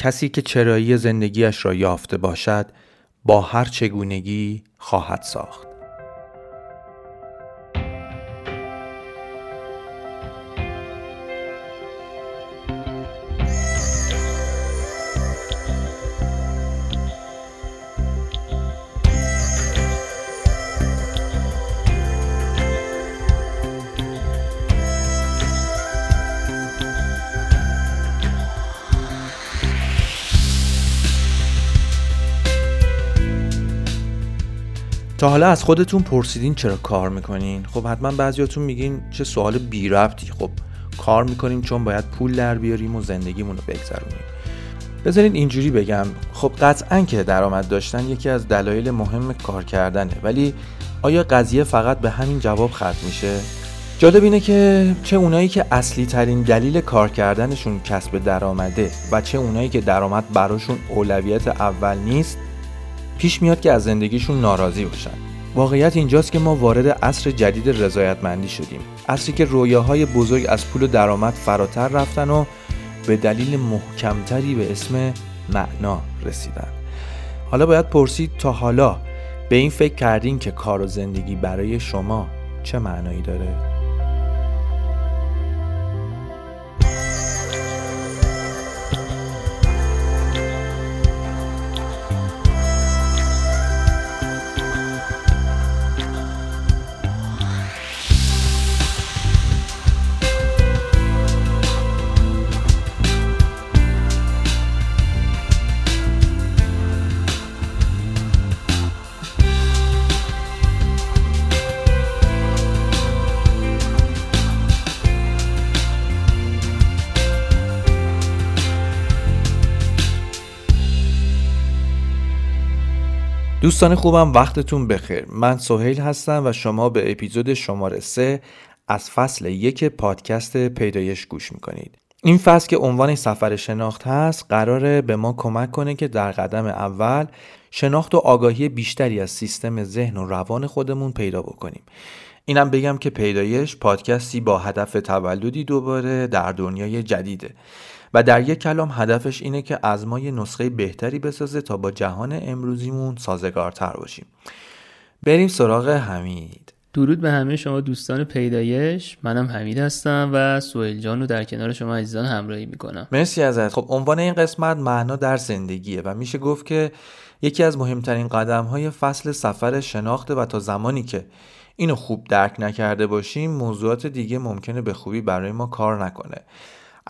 کسی که چرایی زندگیش را یافته باشد با هر چگونگی خواهد ساخت. تا حالا از خودتون پرسیدین چرا کار می‌کنین؟ خب حتما بعضیاتون میگین چه سوال بی ربطی. خب کار می‌کنیم چون باید پول در بیاریم و زندگیمون رو بگذرونیم. بذارین اینجوری بگم. خب قطعا که درآمد داشتن یکی از دلایل مهم کار کردنه. ولی آیا قضیه فقط به همین جواب ختم میشه؟ جالب اینه که چه اونایی که اصلی ترین دلیل کار کردنشون کسب درآمده و چه اونایی که درآمد براشون اولویت اول نیست پیش میاد که از زندگیشون ناراضی باشن. واقعیت اینجاست که ما وارد عصر جدید رضایتمندی شدیم. عصری که رویاهای بزرگ از پول و درآمد فراتر رفتن و به دلیل محکمتری به اسم معنا رسیدن. حالا باید پرسید تا حالا به این فکر کردین که کار و زندگی برای شما چه معنایی داره؟ دوستان خوبم وقتتون بخیر. من سهیل هستم و شما به اپیزود شماره 3 از فصل یک پادکست پیدایش گوش می‌کنید. این فصل که عنوان سفر شناخت هست قراره به ما کمک کنه که در قدم اول شناخت و آگاهی بیشتری از سیستم ذهن و روان خودمون پیدا بکنیم. اینم بگم که پیدایش پادکستی با هدف تولدی دوباره در دنیای جدیده. و در یک کلام هدفش اینه که از ما یه نسخه بهتری بسازه تا با جهان امروزیمون سازگارتر باشیم. بریم سراغ حمید. درود به همه شما دوستان پیدایش. منم حمید هستم و سویل جان رو در کنار شما عزیزان همراهی می‌کنم. مرسی ازت. خب عنوان این قسمت معنا در زندگیه و میشه گفت که یکی از مهمترین قدم های فصل سفر شناخته و تا زمانی که اینو خوب درک نکرده باشیم موضوعات دیگه ممکنه به خوبی برای ما کار نکنه.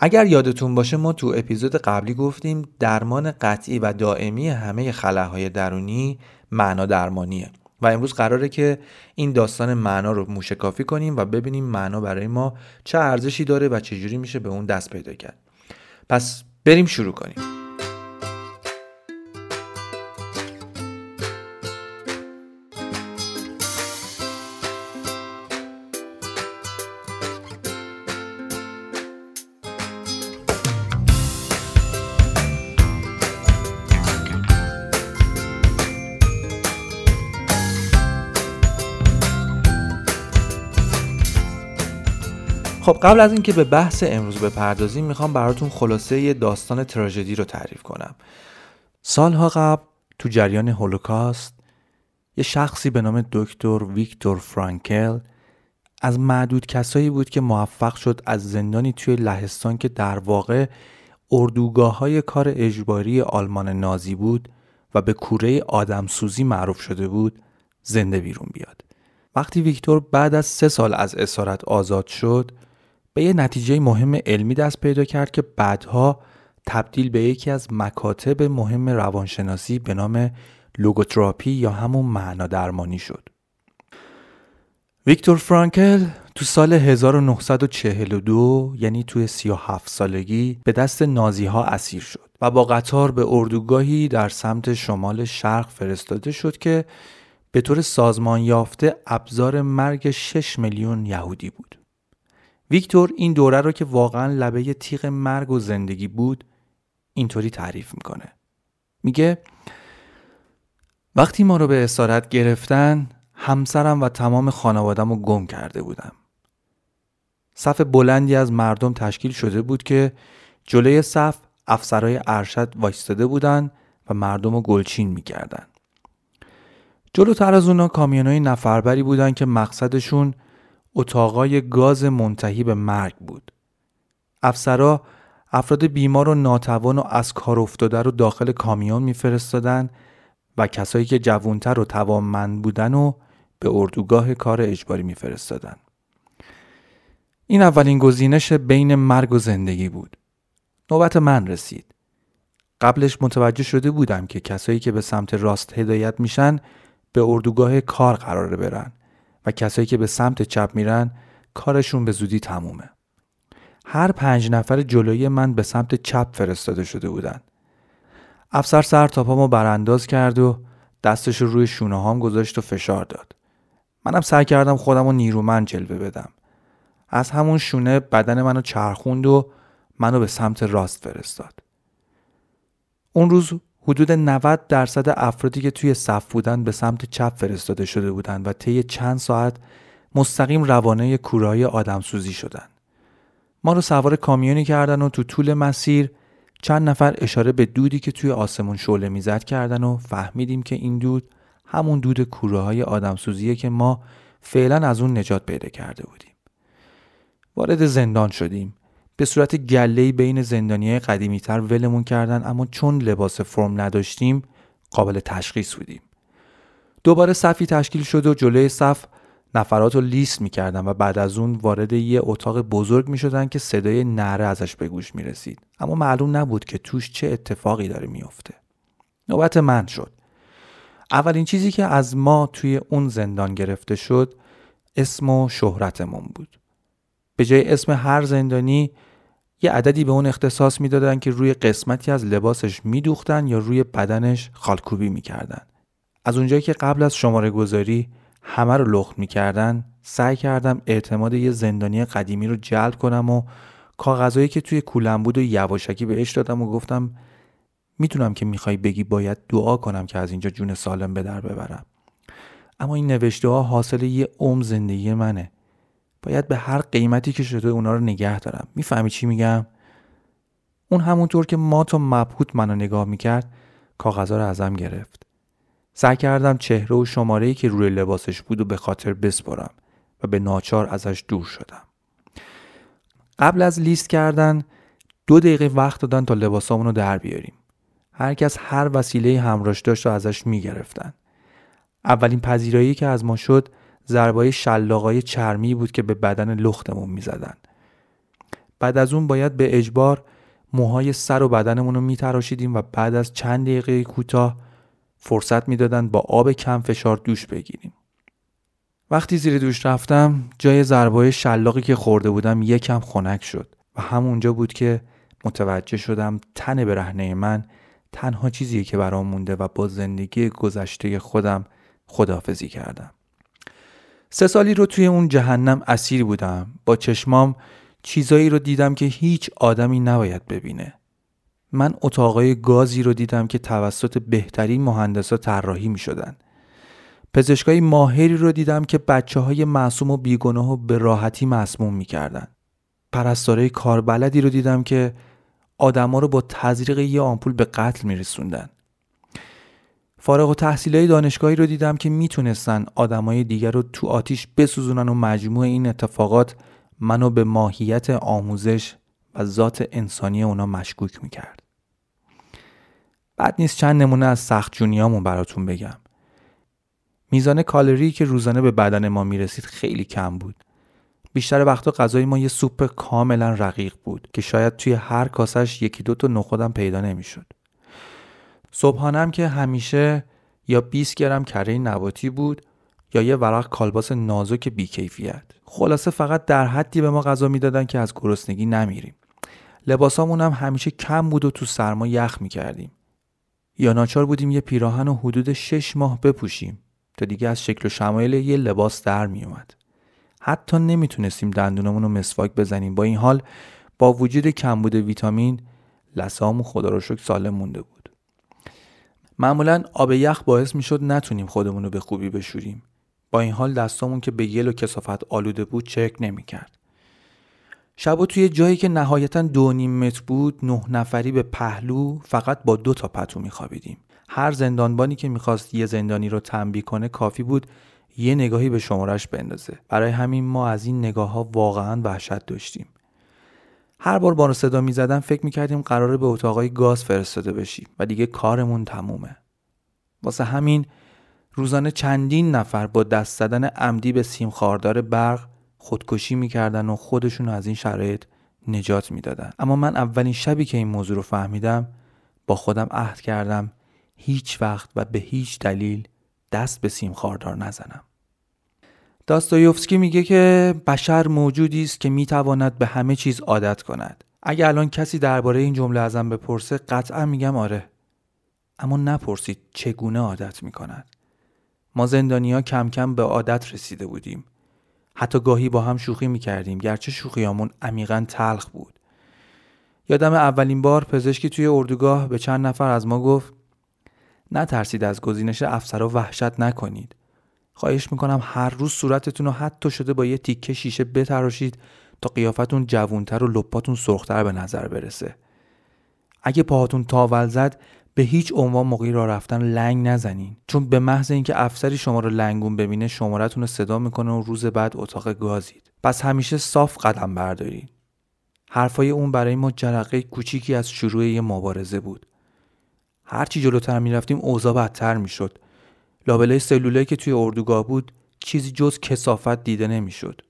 اگر یادتون باشه ما تو اپیزود قبلی گفتیم درمان قطعی و دائمی همه خلاهای درونی معنا درمانیه. و امروز قراره که این داستان معنا رو موشکافی کنیم و ببینیم معنا برای ما چه ارزشی داره و چجوری میشه به اون دست پیدا کرد. پس بریم شروع کنیم. قبل از اینکه به بحث امروز بپردازیم می‌خوام براتون خلاصه یه داستان تراژدی رو تعریف کنم. سالها قبل تو جریان هولوکاست یه شخصی به نام دکتر ویکتور فرانکل از معدود کسایی بود که موفق شد از زندانی توی لهستان که در واقع اردوگاه های کار اجباری آلمان نازی بود و به کوره آدمسوزی معروف شده بود زنده بیرون بیاد. وقتی ویکتور بعد از سه سال از اسارت آزاد شد به یه نتیجه مهم علمی دست پیدا کرد که بعدها تبدیل به یکی از مکاتب مهم روانشناسی به نام لوگوتراپی یا همون معنا درمانی شد. ویکتور فرانکل تو سال 1942 یعنی توی 37 سالگی به دست نازی ها اسیر شد و با قطار به اردوگاهی در سمت شمال شرق فرستاده شد که به طور سازمان یافته ابزار مرگ 6 میلیون یهودی بود. ویکتور این دوره رو که واقعا لبه تیغ مرگ و زندگی بود اینطوری تعریف می‌کنه. میگه وقتی ما رو به اسارت گرفتن همسرم و تمام خانوادم رو گم کرده بودم. صف بلندی از مردم تشکیل شده بود که جلوی صف افسرهای ارشد وایستاده بودن و مردم رو گلچین می‌کردن. جلوتر از اونا کامیونای نفربری بودن که مقصدشون اتاقای گاز منتهی به مرگ بود افسرا افراد بیمار و ناتوان و از کار افتاده رو داخل کامیون میفرستادن و کسایی که جوانتر و توانمند بودن و به اردوگاه کار اجباری میفرستادن. این اولین گزینش بین مرگ و زندگی بود. نوبت من رسید. قبلش متوجه شده بودم که کسایی که به سمت راست هدایت میشن به اردوگاه کار قراره برن و کسایی که به سمت چپ میرن کارشون به زودی تمومه. هر پنج نفر جلوی من به سمت چپ فرستاده شده بودن. افسر سر تا پامو برانداز کرد و دستش رو روی شونه هام گذاشت و فشار داد. منم سعی کردم خودم رو نیرومند جلوه بدم. از همون شونه بدن منو چرخوند و منو به سمت راست فرستاد. اون روز حدود 90 درصد افرادی که توی صف بودن به سمت چپ فرستاده شده بودند و طی چند ساعت مستقیم روانه کورهای آدمسوزی شدن. ما رو سوار کامیونی کردن و تو طول مسیر چند نفر اشاره به دودی که توی آسمون شعله می‌زد کردن و فهمیدیم که این دود همون دود کوره های آدمسوزیه که ما فعلا از اون نجات پیدا کرده بودیم. وارد زندان شدیم. به صورت گلهی بین زندانی قدیمی تر ولمون کردن اما چون لباس فرم نداشتیم قابل تشخیص بودیم. دوباره صفی تشکیل شد و جلوی صف نفرات رو لیست می‌کردن و بعد از اون وارد یه اتاق بزرگ می‌شدن که صدای نره ازش به گوش می‌رسید. اما معلوم نبود که توش چه اتفاقی داره میافته. نوبت من شد. اولین چیزی که از ما توی اون زندان گرفته شد اسم و شهرتمون بود. به جای اسم هر زندانی یه عددی به اون اختصاص می‌دادن که روی قسمتی از لباسش میدوختن یا روی بدنش خالکوبی می‌کردن. از اونجایی که قبل از شماره گذاری همه رو لخت می‌کردن سعی کردم اعتماد یه زندانی قدیمی رو جلب کنم و کاغذهایی که توی کولم بود و یواشکی بهش دادم و گفتم می‌تونم که می‌خوای بگی باید دعا کنم که از اینجا جون سالم به در ببرم. اما این نوشته ها حاصل یه عمر زندگی منه. باید به هر قیمتی که شده اونا رو نگه دارم می‌فهمی چی میگم اون همونطور که ما تو مبهوت منو نگاه می‌کرد کاغذها رو ازم گرفت سعی کردم چهره و شماره که روی لباسش بود و به خاطر بسپرم و به ناچار ازش دور شدم. قبل از لیست کردن دو دقیقه وقت دادن تا لباسامون رو در بیاریم. هر کس هر وسیله همراش داشت و ازش می‌گرفتن. اولین پذیرایی که از ما شد ضربای شلاقای چرمی بود که به بدن لختمون می‌زدن. بعد از اون باید به اجبار موهای سر و بدنمون رو میتراشیدیم و بعد از چند دقیقه کوتاه فرصت می‌دادند با آب کم فشار دوش بگیریم. وقتی زیر دوش رفتم جای ضربای شلاقی که خورده بودم یکم خنک شد و همونجا بود که متوجه شدم تن برهنه من تنها چیزیه که برام مونده و با زندگی گذشته خودم خدافزی کردم. سه سالی رو توی اون جهنم اسیر بودم با چشمام چیزایی رو دیدم که هیچ آدمی نباید ببینه من اتاقای گازی رو دیدم که توسط بهترین مهندسا طراحی می شدن. پزشکای ماهری رو دیدم که بچه های معصوم و بیگناه و به راحتی مسموم می کردن. پرستارای کاربلدی رو دیدم که آدما رو با تزریق یه آمپول به قتل می رسوندن. فارغ و تحصیلای دانشگاهی رو دیدم که می‌تونستن آدمای دیگر رو تو آتیش بسوزونن و مجموع این اتفاقات منو به ماهیت آموزش و ذات انسانی اونا مشکوک می‌کرد. بعد نیست چند نمونه از سخت جونیامون براتون بگم. میزان کالری که روزانه به بدن ما می‌رسید خیلی کم بود. بیشتر وقتا غذای ما یه سوپ کاملا رقیق بود که شاید توی هر کاسش یکی دو تا نخودم پیدا نمی‌شد. صبحانم که همیشه یا 20 گرم کره نباتی بود یا یه ورق کالباس نازک بیکیفیت. خلاصه فقط در حدی به ما غذا می‌دادن که از گرسنگی نمیریم. لباسامون هم همیشه کم بود و تو سرما یخ می‌کردیم. یا ناچار بودیم یه پیراهن و حدود شش ماه بپوشیم تا دیگه از شکل و شمایل یه لباس در میومد. حتی نمی‌تونستیم دندونمون رو مسواک بزنیم با این حال با وجود کمبود ویتامین لسامون خدا رو شکر سالم مونده بود. معمولا آب یخ باعث می‌شد نتونیم خودمون رو به خوبی بشوریم. با این حال دستامون که به یل و کسافت آلوده بود چک نمی‌کرد. شبا توی جایی که نهایتا دو نیم متر بود نه نفری به پهلو فقط با دو تا پتو میخوابیدیم هر زندانبانی که می‌خواست یه زندانی رو تنبیه کنه کافی بود یه نگاهی به شمارش بندازه برای همین ما از این نگاه ها واقعا وحشت داشتیم هر بار بانو صدا می‌زدم فکر می‌کردیم قراره به اتاقای گاز فرستاده بشیم و دیگه کارمون تمومه. واسه همین روزانه چندین نفر با دست زدن عمدی به سیم خاردار برق خودکشی می‌کردن و خودشون از این شرایط نجات می‌دادن. اما من اولین شبی که این موضوع رو فهمیدم با خودم عهد کردم هیچ وقت و به هیچ دلیل دست به سیم خاردار نزنم. داستایوفسکی میگه که بشر موجودی است که می‌تواند به همه چیز عادت کند. اگه الان کسی درباره این جمله ازم بپرسه قطعا میگم آره. اما نپرسید چگونه عادت می‌کند. ما زندانیا کم کم به عادت رسیده بودیم. حتی گاهی با هم شوخی می‌کردیم گرچه شوخیامون عمیقا تلخ بود. یادم اولین بار پزشکی توی اردوگاه به چند نفر از ما گفت نترسید از گزینش افسرها وحشت نکنید. خواهش می‌کنم هر روز صورتتون رو حتی شده با یه تیکه شیشه بتراشید تا قیافتون جوونتر و لپاتون سرختر به نظر برسه. اگه پاهاتون تاول زد به هیچ عنوان موقعی را رفتن لنگ نزنین. چون به محض اینکه افسری شما رو لنگون ببینه شمارتون رو صدا می‌کنه و روز بعد اتاق گازید. پس همیشه صاف قدم بردارید حرفای اون برای ما جرقه کوچیکی از شروع یه مبارزه بود. هرچی جلوتر می‌رفتیم اوضاع بدتر می‌شد. لابلای سلولایی که توی اردوگاه بود چیزی جز کسافت دیده نمی‌شد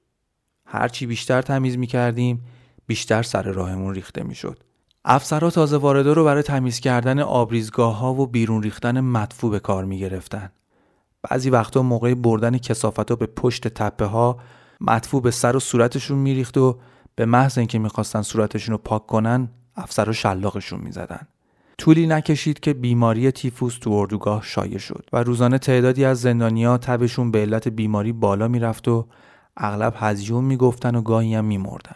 هرچی بیشتر تمیز می‌کردیم بیشتر سر راهمون ریخته می‌شد افسرها تازه وارده رو برای تمیز کردن آبریزگاه ها و بیرون ریختن مدفوع به کار می گرفتن. بعضی وقتا موقع بردن کسافت ها به پشت تپه ها مدفوع به سر و صورتشون میریخت و به محض اینکه می‌خواستن صورتشون رو پاک کنن افسرها شلاقشون می‌زدن. طولی نکشید که بیماری تیفوس تو اردوگاه شایع شد و روزانه تعدادی از زندانیا تبشون به علت بیماری بالا می‌رفت و اغلب هزیون می‌گفتن و گاهی هم میمردن.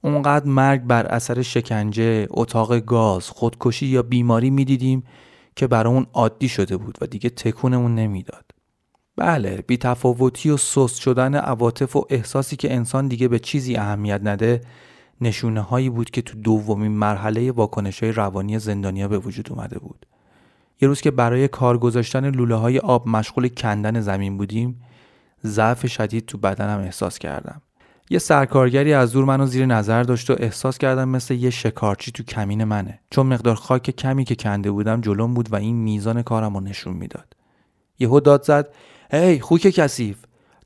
اونقدر مرگ بر اثر شکنجه، اتاق گاز، خودکشی یا بیماری می‌دیدیم که برامون عادی شده بود و دیگه تکونمون نمی‌داد. بله بی تفاوتی و سست شدن عواطف و احساسی که انسان دیگه به چیزی اهمیت نده نشونه هایی بود که تو دومین مرحله واکنش های روانی زندانیا به وجود اومده بود. یه روز که برای کار گذاشتن لوله های آب مشغول کندن زمین بودیم ضعف شدید تو بدنم احساس کردم. یه سرکارگری از دور منو زیر نظر داشت و احساس کردم مثل یه شکارچی تو کمین منه. چون مقدار خاک کمی که کنده بودم جلوم بود و این میزان کارم رو نشون می‌داد. یهو داد زد هی خوک کثیف!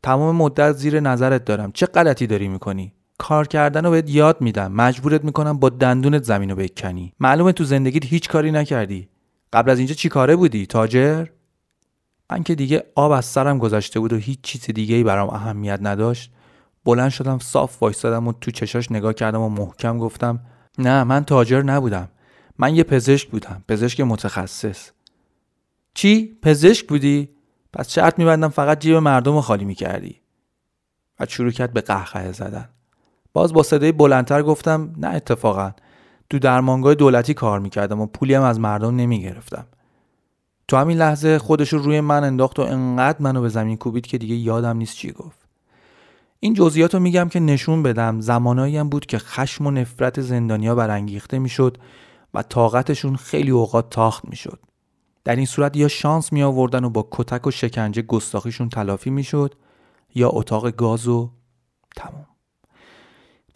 تمام مدت زیر نظرت دارم. چه غلطی داری می‌کنی؟ کار کردن رو بهت یاد میدم. مجبورت می‌کنم با دندونت زمین رو بکنی. معلومه تو زندگیت هیچ کاری نکردی. قبل از اینجا چی کاره بودی؟ تاجر؟ من که دیگه آب از سرم گذشته بود و هیچ چیز دیگه ای برام اهمیت نداشت. بلند شدم صاف وایستادم و تو چشاش نگاه کردم و محکم گفتم نه من تاجر نبودم. من یه پزشک بودم. پزشک متخصص. چی؟ پزشک بودی؟ پس شرط میبندم فقط جیب مردم رو خالی می‌کردی. و شروع کرد به قهقه زدن. باز با صدای بلندتر گفتم نه اتفاقا. تو درمانگاه دولتی کار می‌کردم و پولی هم از مردم نمی‌گرفتم. تو همین لحظه خودش رو روی من انداخت و انقدر منو به زمین کوبید که دیگه یادم نیست چی گفت. این جزئیات رو میگم که نشون بدم زمانایی هم بود که خشم و نفرت زندانیا برانگیخته می‌شد و طاقتشون خیلی اوقات تاخت می‌شد. در این صورت یا شانس می آوردن و با کتک و شکنجه گستاخیشون تلافی می‌شد یا اتاق گاز و تمام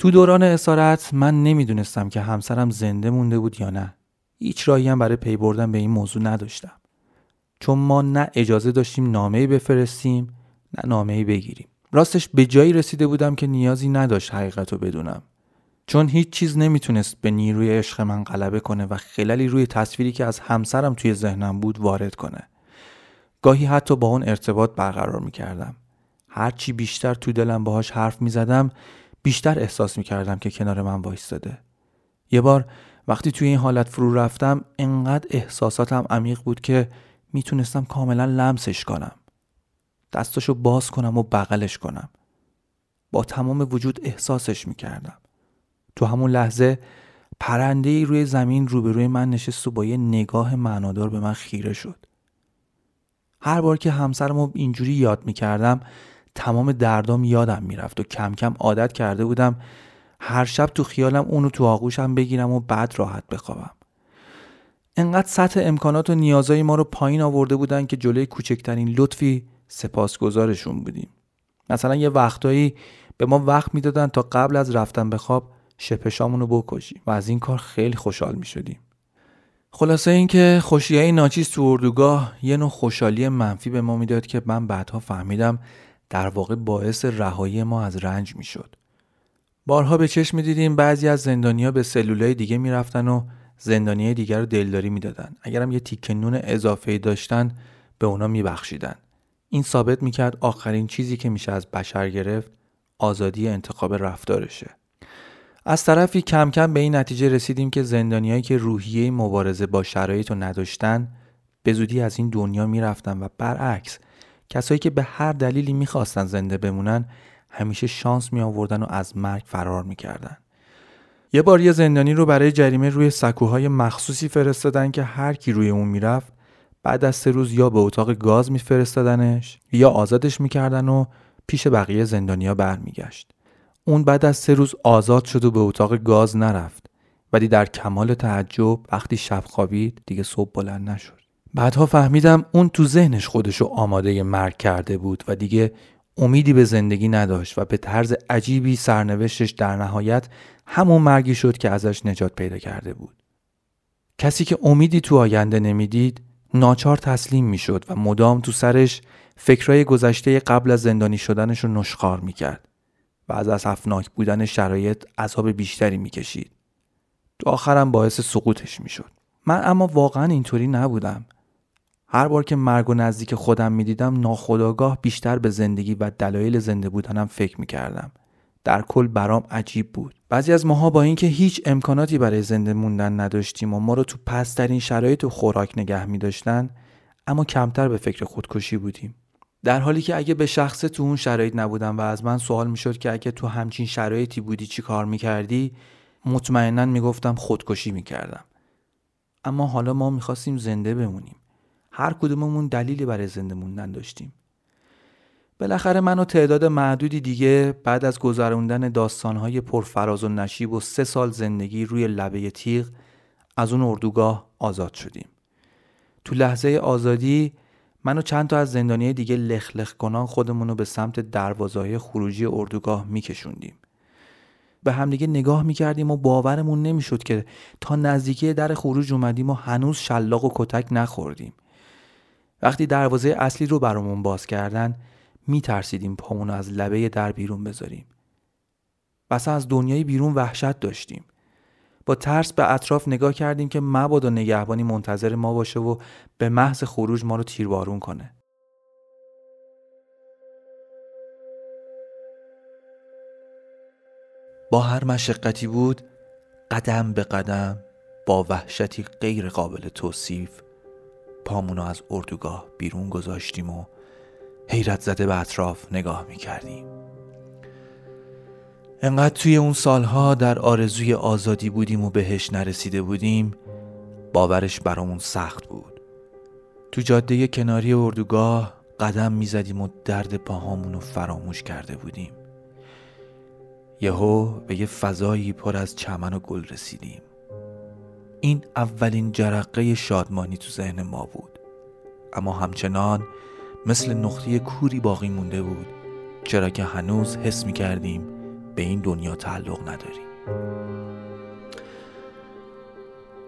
تو دوران اسارت من نمی‌دونستم که همسرم زنده مونده بود یا نه. هیچ راهی هم برای پی بردن به این موضوع نداشتم. چون ما نه اجازه داشتیم نامه بفرستیم نه نامه بگیریم. راستش به جایی رسیده بودم که نیازی نداشت حقیقت رو بدونم. چون هیچ چیز نمی‌تونست به نیروی عشق من غلبه کنه و خلالی روی تصویری که از همسرم توی ذهنم بود وارد کنه. گاهی حتی با اون ارتباط برقرار می‌کردم. هرچی بیشتر تو دلم باهاش حرف می‌زدم بیشتر احساس می‌کردم که کنار من وایستاده. یه بار وقتی توی این حالت فرو رفتم انقدر احساساتم عمیق بود که می‌تونستم کاملا لمسش کنم. دستاشو باز کنم و بغلش کنم. با تمام وجود احساسش می‌کردم. تو همون لحظه پرنده ای روی زمین روبروی من نشست و با یه نگاه معنادار به من خیره شد. هر بار که همسرم رو اینجوری یاد می‌کردم تمام دردام یادم می‌رفت و کم کم عادت کرده بودم هر شب تو خیالم اونو تو آغوشم بگیرم و بعد راحت بخوابم انقدر سطح امکانات و نیازهای ما رو پایین آورده بودن که جلوی کوچکترین لطفی سپاسگزارشون بودیم مثلا یه وقتایی به ما وقت می‌دادن تا قبل از رفتن به خواب شپشامون رو بکشیم و از این کار خیلی خوشحال می شدیم. خلاصه اینکه خوشیه ناچیز تو اردوگاه یه نوع خوشحالی منفی به ما می‌داد که من بعدها فهمیدم در واقع باعث رهایی ما از رنج می‌شد. بارها به چشم دیدیم بعضی از زندانیا به سلولای دیگه می‌رفتن و زندانی دیگر رو دلداری می‌دادن. اگرم یه تیکه نون اضافه داشتن به اونا میبخشیدن. این ثابت می‌کرد آخرین چیزی که میشه از بشر گرفت آزادی انتخاب رفتارشه. از طرفی کم کم به این نتیجه رسیدیم که زندانیایی که روحیه مبارزه با شرایط رو نداشتن به زودی از این دنیا می‌رفتن و برعکس کسایی که به هر دلیلی می‌خواستن زنده بمونن همیشه شانس می آوردن و از مرگ فرار می‌کردن. یه بار یه زندانی رو برای جریمه روی سکوهای مخصوصی فرستادن که هر کی روی اون می‌رفت بعد از سه روز یا به اتاق گاز میفرستادنش یا آزادش می‌کردن و پیش بقیه زندانیا برمیگشت. اون بعد از سه روز آزاد شد و به اتاق گاز نرفت ولی در کمال تعجب وقتی شب خوابید دیگه صبح بلند نشد بعدها فهمیدم اون تو ذهنش خودشو آماده مرگ کرده بود و دیگه امیدی به زندگی نداشت و به طرز عجیبی سرنوشتش در نهایت همون مرگی شد که ازش نجات پیدا کرده بود کسی که امیدی تو آینده نمی‌دید ناچار تسلیم می‌شد و مدام تو سرش فکرای گذشته قبل از زندانی شدنش رو نشخار می‌کرد و از اسفناک بودن شرایط عذاب بیشتری می‌کشید. تو آخرم باعث سقوطش می‌شد. من اما واقعا اینطوری نبودم. هر بار که مرگ و نزدیک خودم می‌دیدم ناخداگاه بیشتر به زندگی و دلایل زنده بودنم فکر می‌کردم. در کل برام عجیب بود. بعضی از ماها با اینکه هیچ امکاناتی برای زنده موندن نداشتیم و ما رو تو پسترین شرایط و خوراک نگه می اما کمتر به فکر خودکشی بودیم. در حالی که اگه به شخص تو اون شرایط نبودم و از من سوال می‌شد که اگه تو همچین شرایطی بودی چی کار می‌کردی مطمئنا می‌گفتم خودکشی می‌کردم اما حالا ما می‌خواستیم زنده بمونیم هر کدوممون دلیلی برای زنده موندن داشتیم بالاخره من و تعداد معدودی دیگه بعد از گذراندن داستانهای پرفراز و نشیب و سه سال زندگی روی لبه تیغ از اون اردوگاه آزاد شدیم تو لحظه آزادی من و چند تا از زندانی دیگه لخ کنان خودمون رو به سمت دروازه خروجی اردوگاه میکشوندیم. به همدیگه نگاه می‌کردیم و باورمون نمی‌شد که تا نزدیکی در خروج اومدیم و هنوز شلاق و کتک نخوردیم. وقتی دروازه اصلی رو برامون باز کردن میترسیدیم پامون از لبه در بیرون بذاریم. بسا از دنیای بیرون وحشت داشتیم. با ترس به اطراف نگاه کردیم که مبادا نگهبانی منتظر ما باشه و به محض خروج ما رو تیربارون کنه با هر مشقتی بود قدم به قدم با وحشتی غیر قابل توصیف پامونو از اردوگاه بیرون گذاشتیم و حیرت زده به اطراف نگاه می کردیم. انقدر توی اون سالها در آرزوی آزادی بودیم و بهش نرسیده بودیم باورش برامون سخت بود. تو جاده کناری اردوگاه قدم می‌زدیم و درد پاهامون رو فراموش کرده بودیم. یهو به یه فضایی پر از چمن و گل رسیدیم. این اولین جرقه شادمانی تو ذهن ما بود. اما همچنان مثل نقطه کوری باقی مونده بود چرا که هنوز حس می کردیم به این دنیا تعلق نداریم.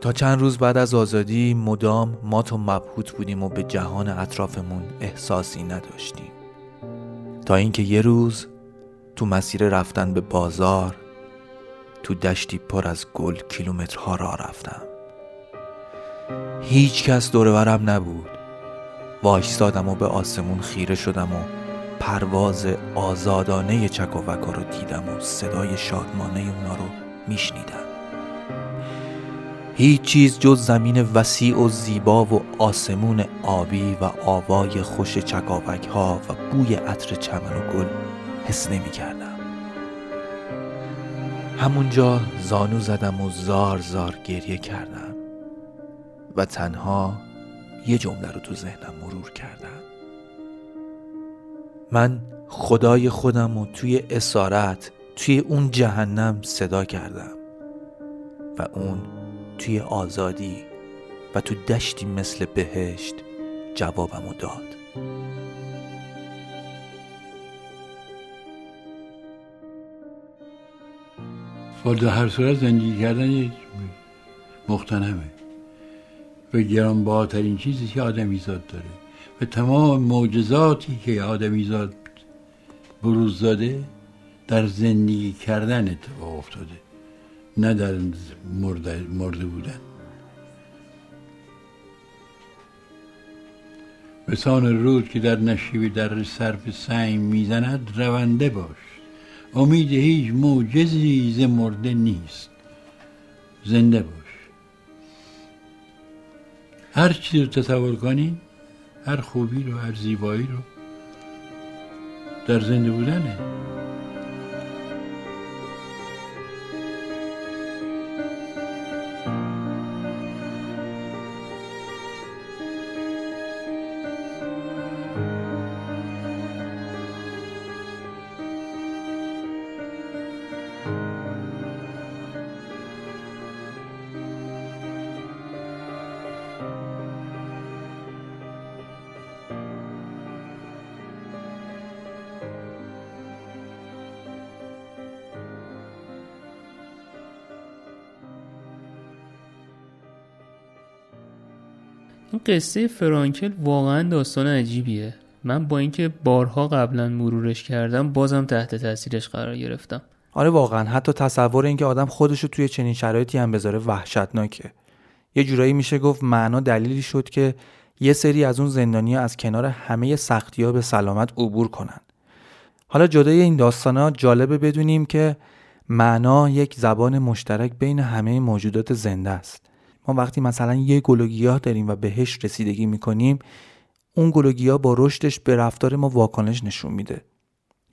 تا چند روز بعد از آزادی مدام ما تو مبهوت بودیم و به جهان اطرافمون احساسی نداشتیم. تا اینکه یه روز تو مسیر رفتن به بازار تو دشتی پر از گل کیلومترها را رفتم. هیچ کس دورورم نبود. وایستادم و به آسمون خیره شدم و پرواز آزادانه چکوکا رو دیدم و صدای شادمانه اونا رو میشنیدم. هیچ چیز جز زمین وسیع و زیبا و آسمون آبی و آوای خوش چکاوک ها و بوی عطر چمن و گل حس نمی کردم همونجا زانو زدم و زار زار گریه کردم. و تنها یه جمله رو تو ذهنم مرور کردم. من خدای خودم و توی اسارت توی اون جهنم صدا کردم و اون توی آزادی و تو دشتی مثل بهشت جوابمو داد. ولی هر صورت زندگی کردن یک مختنمه و گرانبهاترین چیزی که آدمیزاد داره. و تمام معجزاتی که آدمیزاد بروز داده در زندگی کردن اتفاق افتاده. نه در مرده, مرده بودن. بسان رود که در نشیب در صرف سنگ می‌زند رونده باش. امید هیچ موجزی ز مرده نیست. زنده باش. هر چیزی رو تصور کنین هر خوبی رو هر زیبایی رو در زنده بودنه. این قصه فرانکل واقعا داستان عجیبیه. من با اینکه بارها قبلا مرورش کردم بازم تحت تاثیرش قرار گرفتم. آره واقعا حتی تصور اینکه آدم خودش رو توی چنین شرایطی هم بذاره وحشتناکه. یه جورایی میشه گفت معنا دلیلی شد که یه سری از اون زندانی از کنار همه سختی ها به سلامت عبور کنن. حالا جدای این داستانا جالبه بدونیم که معنا یک زبان مشترک بین همه موجودات زنده است. ما وقتی مثلا یه گلوگیاه داریم و بهش رسیدگی می‌کنیم اون گلوگیاه با رشدش به رفتار ما واکنش نشون میده.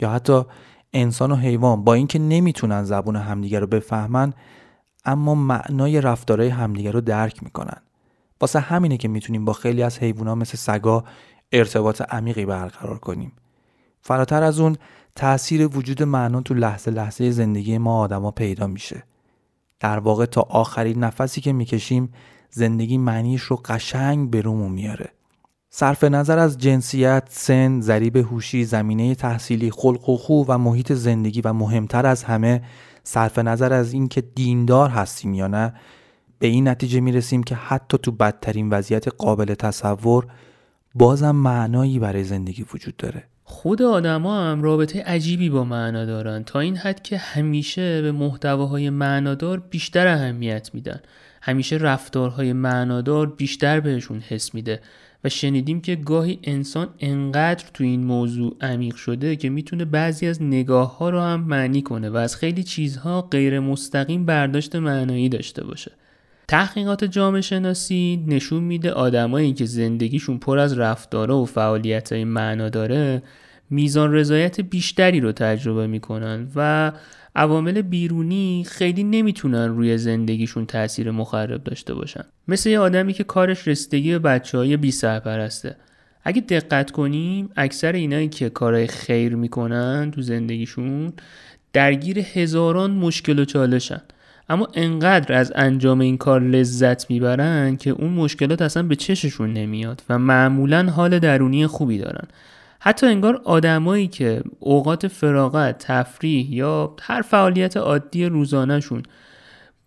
یا حتی انسان و حیوان با اینکه نمی‌تونن زبون همدیگه رو بفهمن اما معنای رفتارهای همدیگه رو درک می‌کنن. واسه همینه که می‌تونیم با خیلی از حیوانات مثل سگا ارتباط عمیقی برقرار کنیم. فراتر از اون تاثیر وجود معنا تو لحظه لحظه زندگی ما آدما پیدا میشه. در واقع تا آخرین نفسی که می‌کشیم زندگی معنیش رو قشنگ به رومون میاره. صرف نظر از جنسیت، سن، ذریب هوشی، زمینه تحصیلی، خلق و خو و محیط زندگی و مهمتر از همه صرف نظر از اینکه دیندار هستیم یا نه به این نتیجه می‌رسیم که حتی تو بدترین وضعیت قابل تصور بازم معنایی برای زندگی وجود داره. خود آدما هم رابطه عجیبی با معنا دارن تا این حد که همیشه به محتواهای معنادار بیشتر اهمیت میدن. همیشه رفتارهای معنادار بیشتر بهشون حس میده و شنیدیم که گاهی انسان انقدر تو این موضوع عمیق شده که می‌تونه بعضی از نگاه ها رو هم معنی کنه و از خیلی چیزها غیر مستقیم برداشت معنایی داشته باشه. تحقیقات جامعه شناسی نشون میده آدمایی که زندگیشون پر از رفتارها و فعالیت های معنا داره میزان رضایت بیشتری رو تجربه می‌کنن و عوامل بیرونی خیلی نمی‌تونن روی زندگیشون تاثیر مخرب داشته باشن. مثل یه آدمی که کارش رسیدگی به بچه های بی سرپرسته اگه دقت کنیم اکثر اینایی که کارهای خیر می‌کنن تو زندگیشون درگیر هزاران مشکل و چالشن. اما انقدر از انجام این کار لذت می‌برن که اون مشکلات اصلا به چششون نمیاد و معمولا حال درونی خوبی دارن. حتی انگار آدمایی که اوقات فراغت، تفریح یا هر فعالیت عادی روزانهشون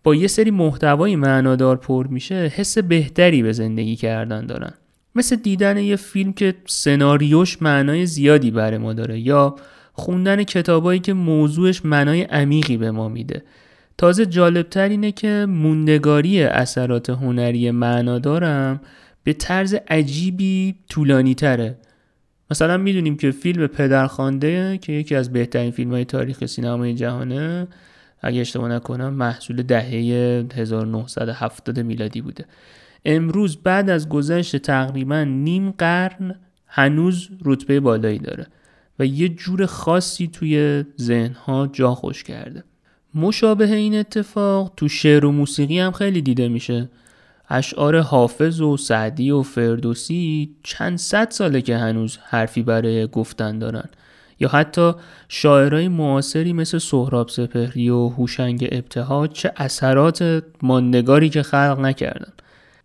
با یه سری محتوای معنادار پر میشه حس بهتری به زندگی کردن دارن. مثل دیدن یه فیلم که سناریوش معنای زیادی برای ما داره یا خوندن کتابایی که موضوعش معنای عمیقی به ما میده. تازه جالبتر اینه که موندگاری اثرات هنری معنادارم به طرز عجیبی طولانی تره مثلا می‌دونیم که فیلم پدرخوانده که یکی از بهترین فیلم های تاریخ سینمای جهانه اگه اشتباه نکنم محصول دهه 1970 میلادی بوده. امروز بعد از گذشت تقریبا نیم قرن هنوز رتبه بالایی داره و یه جور خاصی توی ذهنها جا خوش کرده. مشابه این اتفاق تو شعر و موسیقی هم خیلی دیده میشه. اشعار حافظ و سعدی و فردوسی چند صد ساله که هنوز حرفی برای گفتن دارن. یا حتی شاعرای معاصری مثل سهراب سپهری و هوشنگ ابتهاج چه اثرات ماندگاری که خلق نکردن.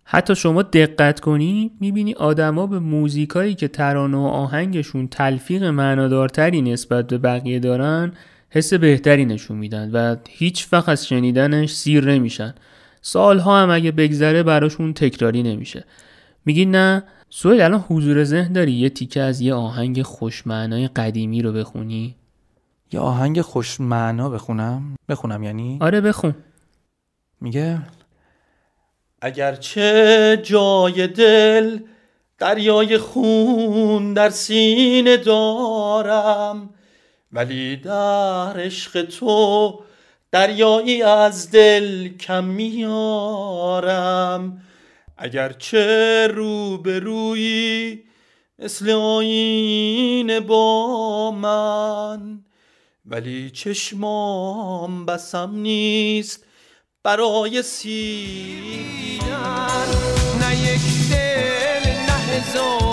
حتی شما دقت کنی می‌بینی آدما به موزیکایی که ترانه و آهنگشون تلفیق معنادارتری نسبت به بقیه دارن حس بهتری نشون میدن و هیچ وقت از شنیدنش سیر نمیشن. سالها هم اگه بگذره براشون تکراری نمیشه. میگی نه سوید الان حضور ذهن داری؟ یه تیکه از یه آهنگ خوشمعنای قدیمی رو بخونی؟ یه آهنگ خوشمعنا بخونم؟ بخونم یعنی؟ آره بخون. میگه؟ اگرچه جای دل دریای خون در سینه دارم ولی در عشق تو دریایی از دل کم میارم. اگرچه رو به روی مثل آینه با من ولی چشمام بسم نیست برای سیدن. نه یک دل نه هزار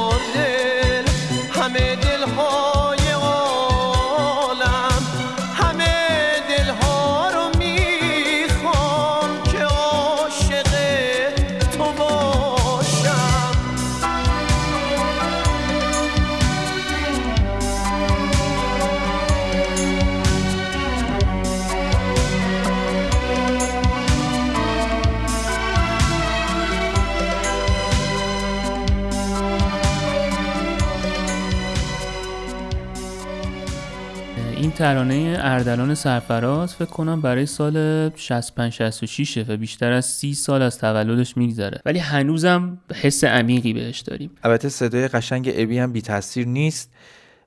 ترانه اردلان سرفراز فکر کنم برای سال 65 66 و بیشتر از 30 سال از تولدش میگذره. ولی هنوزم حس عمیقی بهش داریم. البته صدای قشنگ ابی هم بی تاثیر نیست.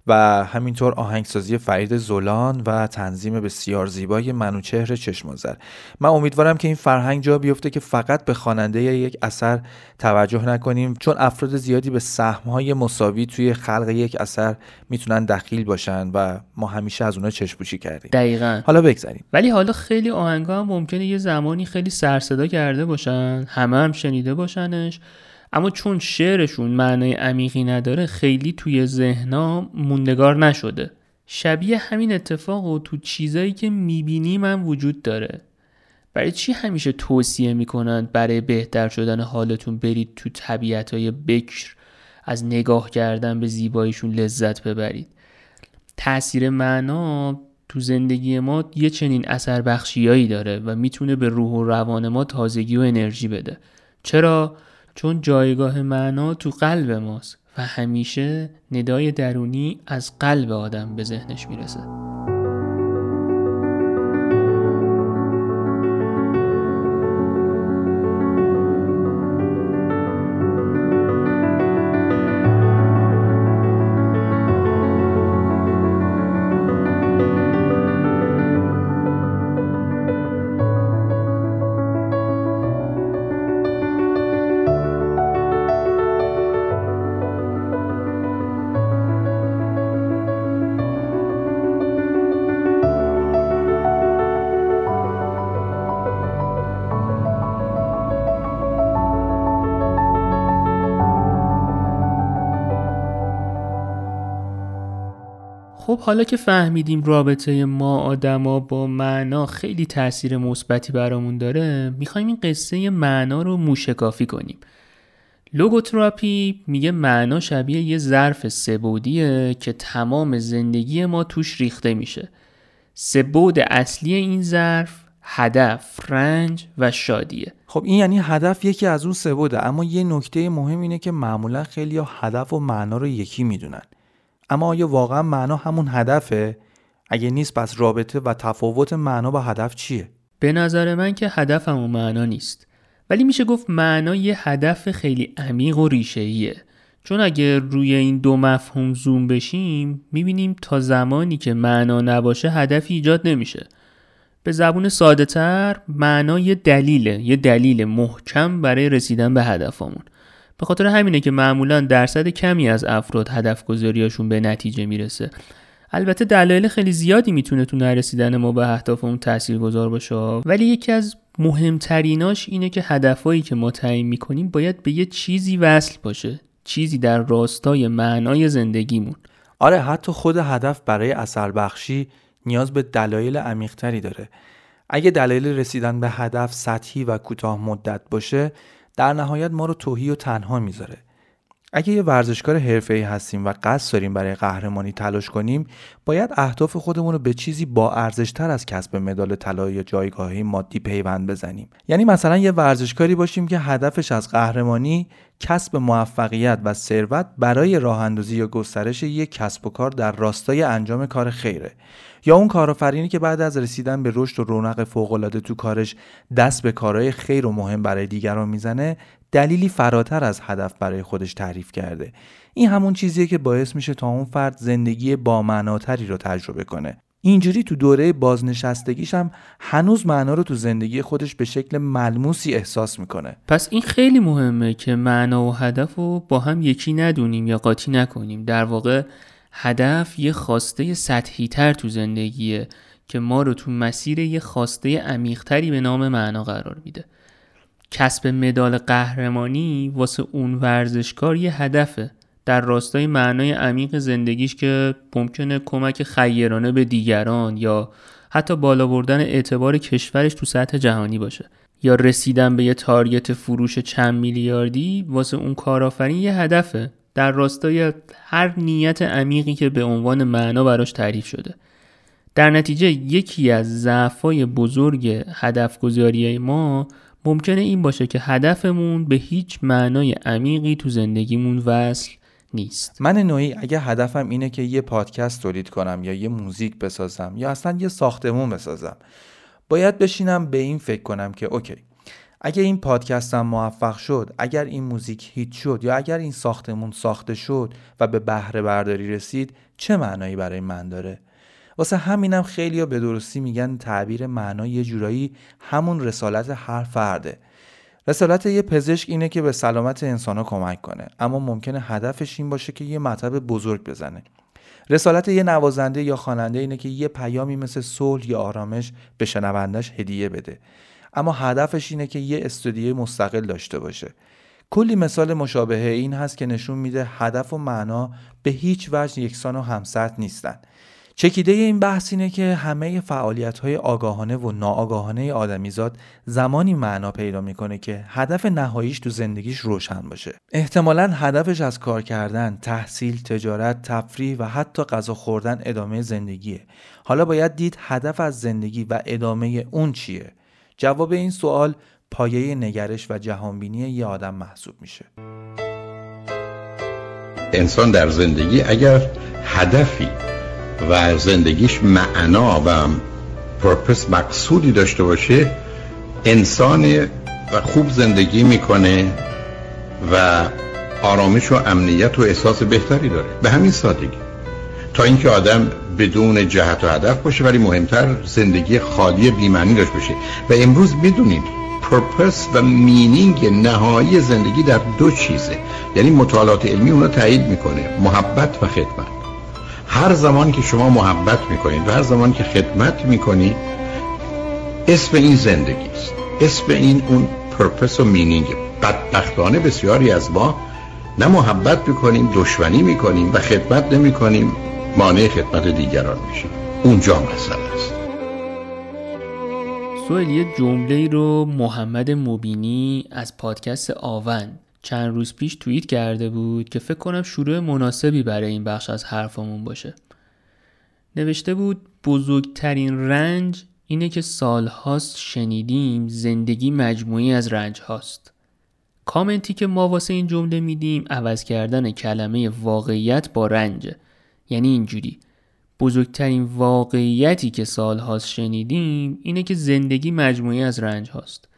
و همینطور آهنگسازی فرید زولان و تنظیم بسیار زیبای منوچهر چشمازر من امیدوارم که این فرهنگ جا بیفته که فقط به خواننده یک اثر توجه نکنیم چون افراد زیادی به سهمهای مساوی توی خلق یک اثر می‌تونن دخیل باشن و ما همیشه از اونها چشپوشی کردیم. دقیقا. حالا بگذریم ولی حالا خیلی آهنگا هم ممکنه یه زمانی خیلی سرصدا کرده باشن همه هم شنیده باشنش. اما چون شعرشون معنای عمیقی نداره خیلی توی ذهنا موندگار نشده. شبیه همین اتفاق و تو چیزایی که می‌بینیم هم وجود داره. برای چی همیشه توصیه می‌کنن برای بهتر شدن حالتون برید تو طبیعت های بکر از نگاه کردن به زیباییشون لذت ببرید؟ تاثیر معنا تو زندگی ما یه چنین اثر بخشیایی داره و می‌تونه به روح و روان ما تازگی و انرژی بده. چرا؟ چون جایگاه معنا تو قلب ماست و همیشه ندای درونی از قلب آدم به ذهنش می‌رسه. حالا که فهمیدیم رابطه ما آدما با معنا خیلی تاثیر مثبتی برامون داره می‌خوایم این قصه معنا رو موشکافی کنیم. لوگوتراپی میگه معنا شبیه یه ظرف سبودیه که تمام زندگی ما توش ریخته میشه. سبود اصلی این ظرف هدف، رنج و شادیه. خب این یعنی هدف یکی از اون سه بوده اما یه نکته مهم اینه که معمولا خیلی هدف و معنا رو یکی می‌دونن. اما آیا واقعا معنا همون هدفه؟ اگه نیست پس رابطه و تفاوت معنا با هدف چیه؟ به نظر من که هدف همون معنا نیست ولی میشه گفت معنا یه هدف خیلی عمیق و ریشه‌ایه چون اگه روی این دو مفهوم زوم بشیم می‌بینیم تا زمانی که معنا نباشه هدفی ایجاد نمیشه به زبون ساده تر معنا یه دلیله یه دلیل محکم برای رسیدن به هدفمون به خاطر همینه که معمولا درصد کمی از افراد هدف گذاریاشون به نتیجه می‌رسه. البته دلایل خیلی زیادی می‌تونه تو نرسیدن ما به اهدافمون تأثیر گذار باشه. ولی یکی از مهمتریناش اینه که هدفهایی که ما تعیین می‌کنیم باید به یه چیزی وصل باشه. چیزی در راستای معنای زندگیمون. آره حتی خود هدف برای اثر بخشی نیاز به دلایل عمیقتری داره. اگه دلایل رسیدن به هدف سطحی و کوتاه مدت باشه در نهایت ما رو توهی و تنها می‌ذاره. اگه یه ورزشکار حرفه‌ای هستیم و قصد داریم برای قهرمانی تلاش کنیم باید اهداف خودمون رو به چیزی با ارزشتر از کسب مدال طلا یا جایگاهی مادی پیوند بزنیم. یعنی مثلا یه ورزشکاری باشیم که هدفش از قهرمانی کسب موفقیت و ثروت برای راه اندازی یا گسترش یک کسب و کار در راستای انجام کار خیره. یا اون کارآفرینی که بعد از رسیدن به رشد و رونق فوقالعاده تو کارش دست به کارهای خیر و مهم برای دیگران می‌زنه دلیلی فراتر از هدف برای خودش تعریف کرده. این همون چیزیه که باعث میشه تا اون فرد زندگی با معناتری رو تجربه کنه. اینجوری تو دوره بازنشستگیش هم هنوز معنا رو تو زندگی خودش به شکل ملموسی احساس می‌کنه. پس این خیلی مهمه که معنا و هدف رو با هم یکی ندونیم یا قاطی نکنیم. در واقع هدف یه خواسته سطحی تر تو زندگیه که ما رو تو مسیر یه خواسته عمیقتری به نام معنا قرار میده. کسب مدال قهرمانی واسه اون ورزشکار یه هدفه. در راستای معنای عمیق زندگیش که ممکنه کمک خیرانه به دیگران یا حتی بالا بردن اعتبار کشورش تو سطح جهانی باشه. یا رسیدن به یه تارگت فروش چند میلیاردی واسه اون کارآفرین یه هدفه. در راستای هر نیت عمیقی که به عنوان معنا براش تعریف شده. در نتیجه یکی از ضعفای بزرگ هدف گذاری ما ممکنه این باشه که هدفمون به هیچ معنای عمیقی تو زندگیمون وصل نیست. من نوعی اگه هدفم اینه که یه پادکست تولید کنم یا یه موزیک بسازم یا اصلا یه ساختمون بسازم باید بشینم به این فکر کنم که اوکی اگر این پادکستم موفق شد اگر این موزیک هیت شد یا اگر این ساختمون ساخته شد و به بهره برداری رسید چه معنایی برای من داره؟ واسه همینم خیلی ها به درستی میگن تعبیر معنا یه جورایی همون رسالت هر فرده. رسالت یه پزشک اینه که به سلامت انسان ها کمک کنه اما ممکنه هدفش این باشه که یه مطب بزرگ بزنه. رسالت یه نوازنده یا خواننده اینه که یه پیامی مثل صلح یا آرامش به شنوندش هدیه بده. اما هدفش اینه که یه استودیوی مستقل داشته باشه. کلی مثال مشابه این هست که نشون میده هدف و معنا به هیچ وجه یکسان و همسط نیستن. چکیده این بحث اینه که همه فعالیت های آگاهانه و ناآگاهانه آدمیزاد زمانی معنا پیدا می‌کنه که هدف نهاییش تو زندگیش روشن باشه. احتمالا هدفش از کار کردن تحصیل تجارت تفریح و حتی غذا خوردن ادامه زندگیه. حالا باید دید هدف از زندگی و ادامه اون چیه؟ جواب این سوال پایه نگرش و جهانبینی یه آدم محسوب میشه. انسان در زندگی اگر هدفی و زندگیش معنا و پرپس مقصودی داشته باشه انسان و خوب زندگی می‌کنه و آرامش و امنیت و احساس بهتری داره. به همین سادگی. تا اینکه آدم بدون جهت و هدف باشه ولی مهمتر زندگی خالی بیمعنی داشته باشه. و امروز بدونید پرپس و مینینگ نهایی زندگی در دو چیزه. یعنی مطالعات علمی اونو تایید می‌کنه. محبت و خدمت. هر زمان که شما محبت می‌کنید و هر زمان که خدمت می‌کنید اسم این زندگی است. اسم این اون پرپس و مینینگ بدبختانه بسیاری از ما نه محبت می‌کنیم دشمنی می‌کنیم و خدمت نمی‌کنیم. مانع خدمت دیگران میشیم اونجا مسئله است. سوال یه جمله رو محمد مبینی از پادکست آون چند روز پیش توییت کرده بود که فکر کنم شروع مناسبی برای این بخش از حرفمون باشه. نوشته بود بزرگترین رنج اینه که سالهاست شنیدیم زندگی مجموعی از رنج هاست کامنتی که ما واسه این جمله میدیم عوض کردن کلمه واقعیت با رنج یعنی اینجوری. بزرگترین واقعیتی که سالهاست شنیدیم اینه که زندگی مجموعی از رنج هاست.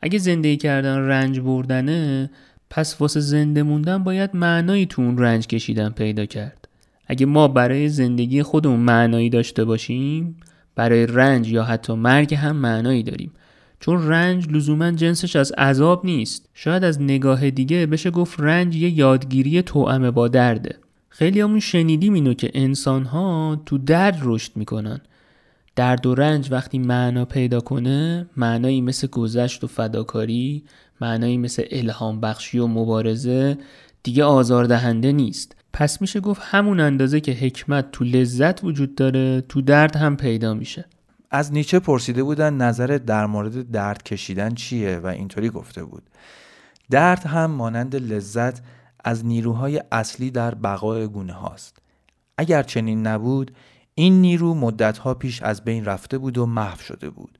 اگه زندگی کردن رنج بردنه پس واسه زنده موندن باید معنایی تو اون رنج کشیدن پیدا کرد. اگه ما برای زندگی خودمون معنایی داشته باشیم برای رنج یا حتی مرگ هم معنایی داریم. چون رنج لزوما جنسش از عذاب نیست. شاید از نگاه دیگه بشه گفت رنج یه یادگیری توأمه با درده. خیلی همون شنیدیم اینو که انسان ها تو درد رشد می‌کنن. درد و رنج وقتی معنا پیدا کنه معنایی مثل گذشت و فداکاری معنایی مثل الهام بخشی و مبارزه دیگه آزاردهنده نیست. پس میشه گفت همون اندازه که حکمت تو لذت وجود داره تو درد هم پیدا میشه. از نیچه پرسیده بودن نظر در مورد درد کشیدن چیه و اینطوری گفته بود. درد هم مانند لذت از نیروهای اصلی در بقای گونه هاست. اگر چنین نبود این نیرو مدتها پیش از بین رفته بود و محو شده بود.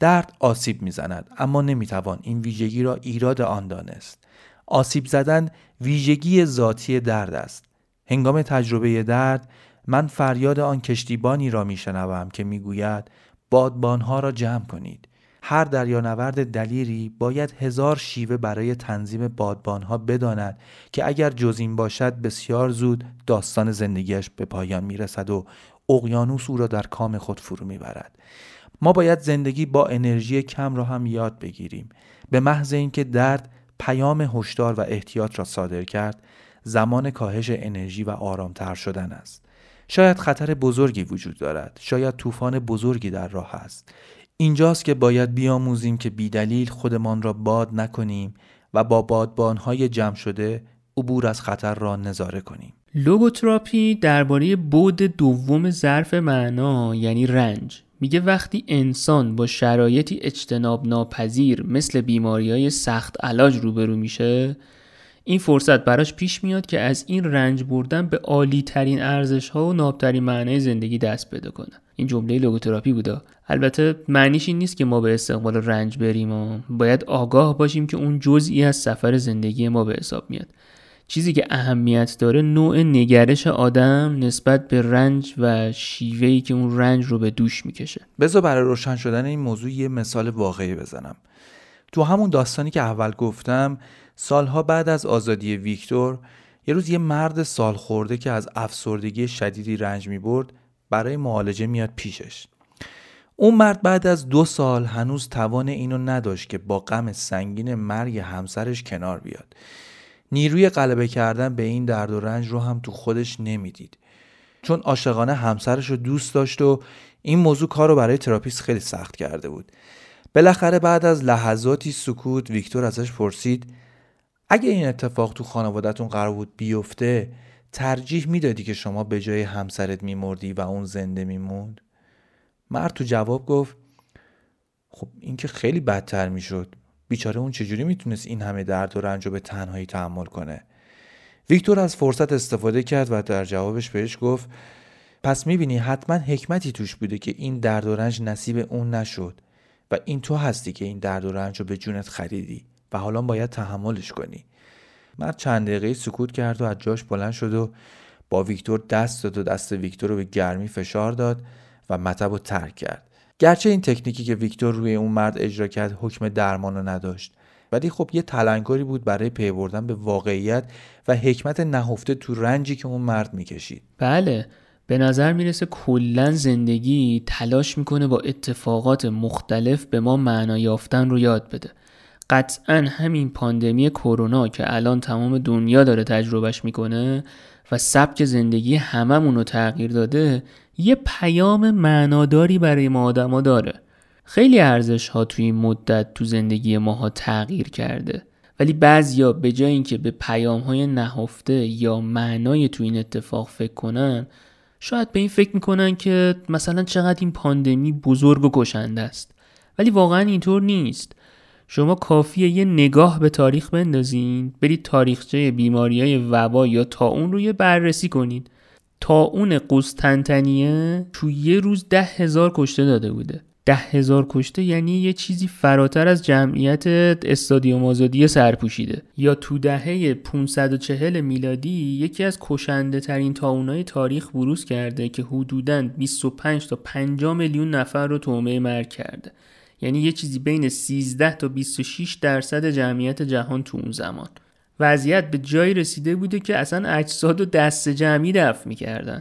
درد آسیب می‌زند اما نمی‌توان این ویژگی را ایراد آن دانست. آسیب زدن ویژگی ذاتی درد است. هنگام تجربه درد من فریاد آن کشتیبانی را میشنوم که می‌گوید بادبانها را جمع کنید. هر دریانورد دلیری باید هزار شیوه برای تنظیم بادبانها بداند که اگر جز این باشد بسیار زود داستان زندگیش به پایان می‌رسد و اقیانوس او را در کام خود فرو می‌برد. ما باید زندگی با انرژی کم را هم یاد بگیریم. به محض اینکه درد پیام هشدار و احتیاط را صادر کرد زمان کاهش انرژی و آرامتر شدن است. شاید خطر بزرگی وجود دارد. شاید طوفان بزرگی در راه است. اینجاست که باید بیاموزیم که بیدلیل خودمان را باد نکنیم و با بادبانهای جمع شده عبور از خطر را نظاره کنیم. لوگوتراپی درباره بود دوم ظرف معنا یعنی رنج. میگه وقتی انسان با شرایطی اجتناب ناپذیر مثل بیماری های سخت علاج روبرو میشه این فرصت براش پیش میاد که از این رنج بردن به عالی ترین ارزش ها و نابترین معنای زندگی دست پیدا کنه. این جمله لوگوتراپی بوده. البته معنیش این نیست که ما به استقبال رنج بریم و باید آگاه باشیم که اون جزئی از سفر زندگی ما به حساب میاد. چیزی که اهمیت داره نوع نگرش آدم نسبت به رنج و شیوهی که اون رنج رو به دوش می‌کشه. بذار برای روشن شدن این موضوع یه مثال واقعی بزنم. تو همون داستانی که اول گفتم سالها بعد از آزادی ویکتور یه روز یه مرد سال خورده که از افسردگی شدیدی رنج می برد برای معالجه میاد پیشش. اون مرد بعد از دو سال هنوز توان اینو نداشت که با غم سنگین مرگ همسرش کنار بیاد. نیروی غلبه کردن به این درد و رنج رو هم تو خودش نمی‌دید. چون عاشقانه همسرش رو دوست داشت و این موضوع کار رو برای therapist خیلی سخت کرده بود. بالاخره بعد از لحظاتی سکوت ویکتور ازش پرسید اگه این اتفاق تو خانوادهتون قرار بود بیفته ترجیح می‌دادی که شما به جای همسرت میمردی و اون زنده میموند؟ مرد تو جواب گفت خب این که خیلی بدتر می‌شد. بیچاره اون چجوری می‌تونست این همه درد و رنج رو به تنهایی تحمل کنه؟ ویکتور از فرصت استفاده کرد و در جوابش بهش گفت پس می‌بینی حتما حکمتی توش بوده که این درد و رنج نصیب اون نشد و این تو هستی که این درد و رنج رو به جونت خریدی و حالا باید تحملش کنی. مرد چند دقیقه سکوت کرد و از جاش بلند شد و با ویکتور دست داد و دست ویکتور رو به گرمی فشار داد و مطب رو ترک کرد. گرچه این تکنیکی که ویکتور روی اون مرد اجرا کرد حکم درمان رو نداشت ولی خب یه تلنگاری بود برای پی بردن به واقعیت و حکمت نهفته تو رنجی که اون مرد می‌کشید. بله به نظر می‌رسه کلا زندگی تلاش می‌کنه با اتفاقات مختلف به ما معنا یافتن رو یاد بده. قطعا همین پاندمی کرونا که الان تمام دنیا داره تجربهش می‌کنه و سبک زندگی هممون رو تغییر داده یه پیام معناداری برای ما آدما داره. خیلی ارزش ها توی این مدت تو زندگی ماها تغییر کرده. ولی بعضیا به جای اینکه به پیام های نهفته یا معنای تو این اتفاق فکر کنن شاید به این فکر می‌کنن که مثلا چقدر این پاندمی بزرگ و کشنده است. ولی واقعا اینطور نیست. شما کافیه یه نگاه به تاریخ بندازین برید تاریخچه بیماری های وبا یا تاون رو یه بررسی کنید تاون قسطنطنیه تو یه روز ده هزار کشته داده بوده. ده هزار کشته یعنی یه چیزی فراتر از جمعیت استادیوم آزادی سرپوشیده. یا تو دهه 540 میلادی یکی از کشنده ترین تاونای تاریخ بروز کرده که حدوداً 25 تا 50 میلیون نفر رو تومه مرگ کرده. یعنی یه چیزی بین 13 تا 26 درصد جمعیت جهان تو اون زمان. وضعیت به جایی رسیده بوده که اصلا اجساد و دست جمعی دفع می‌کردن.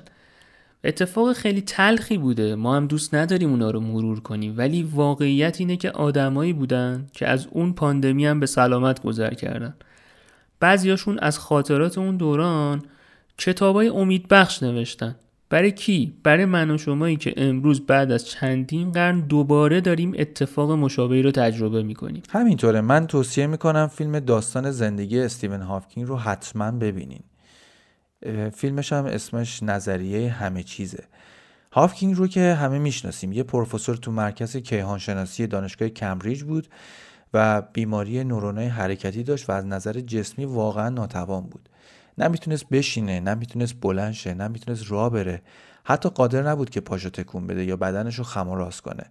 اتفاق خیلی تلخی بوده. ما هم دوست نداریم اونا رو مرور کنیم. ولی واقعیت اینه که آدمایی بودن که از اون پاندمی هم به سلامت گذر کردن. بعضیاشون از خاطرات اون دوران کتابای امیدبخش نوشتن. برای کی؟ برای من و شمایی که امروز بعد از چندین قرن دوباره داریم اتفاق مشابهی رو تجربه می‌کنیم. همینطوره. من توصیه می‌کنم فیلم داستان زندگی استیون هافکینگ رو حتما ببینین. فیلمش هم اسمش نظریه همه چیزه. هافکینگ رو که همه می‌شناسیم. یه پروفسور تو مرکز کیهانشناسی دانشگاه کمبریج بود و بیماری نورونای حرکتی داشت و از نظر جسمی واقعا ناتوان بود. نمی‌تونست بشینه نمی‌تونست بلند شه نمی‌تونست راه بره. حتی قادر نبود که پاشو تکون بده یا بدنش رو خم راست کنه.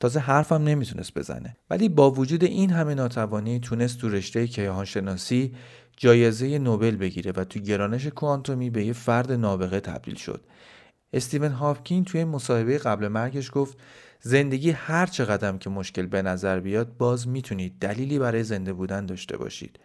تازه حرفم نمی‌تونست بزنه. ولی با وجود این همه ناتوانی تونست تو رشته کیهانشناسی جایزه نوبل بگیره و تو گرانش کوانتومی به یه فرد نابغه تبدیل شد. استیون هاپکین توی مصاحبه قبل مرگش گفت زندگی هر چقدر که مشکل به نظر بیاد باز می‌تونید دلیلی برای زنده بودن داشته باشید.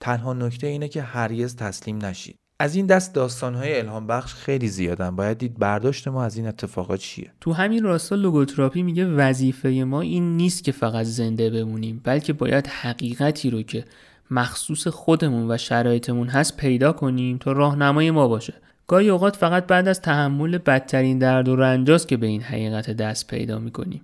تنها نکته اینه که هرگز تسلیم نشید. از این دست داستانهای الهام بخش خیلی زیادن. باید دید برداشت ما از این اتفاقات چیه. تو همین راستا لوگوتراپی میگه وظیفه ما این نیست که فقط زنده بمونیم بلکه باید حقیقتی رو که مخصوص خودمون و شرایطمون هست پیدا کنیم تا راهنمای ما باشه. گاهی اوقات فقط بعد از تحمل بدترین درد و رنجاست که به این حقیقت دست پیدا می‌کنیم.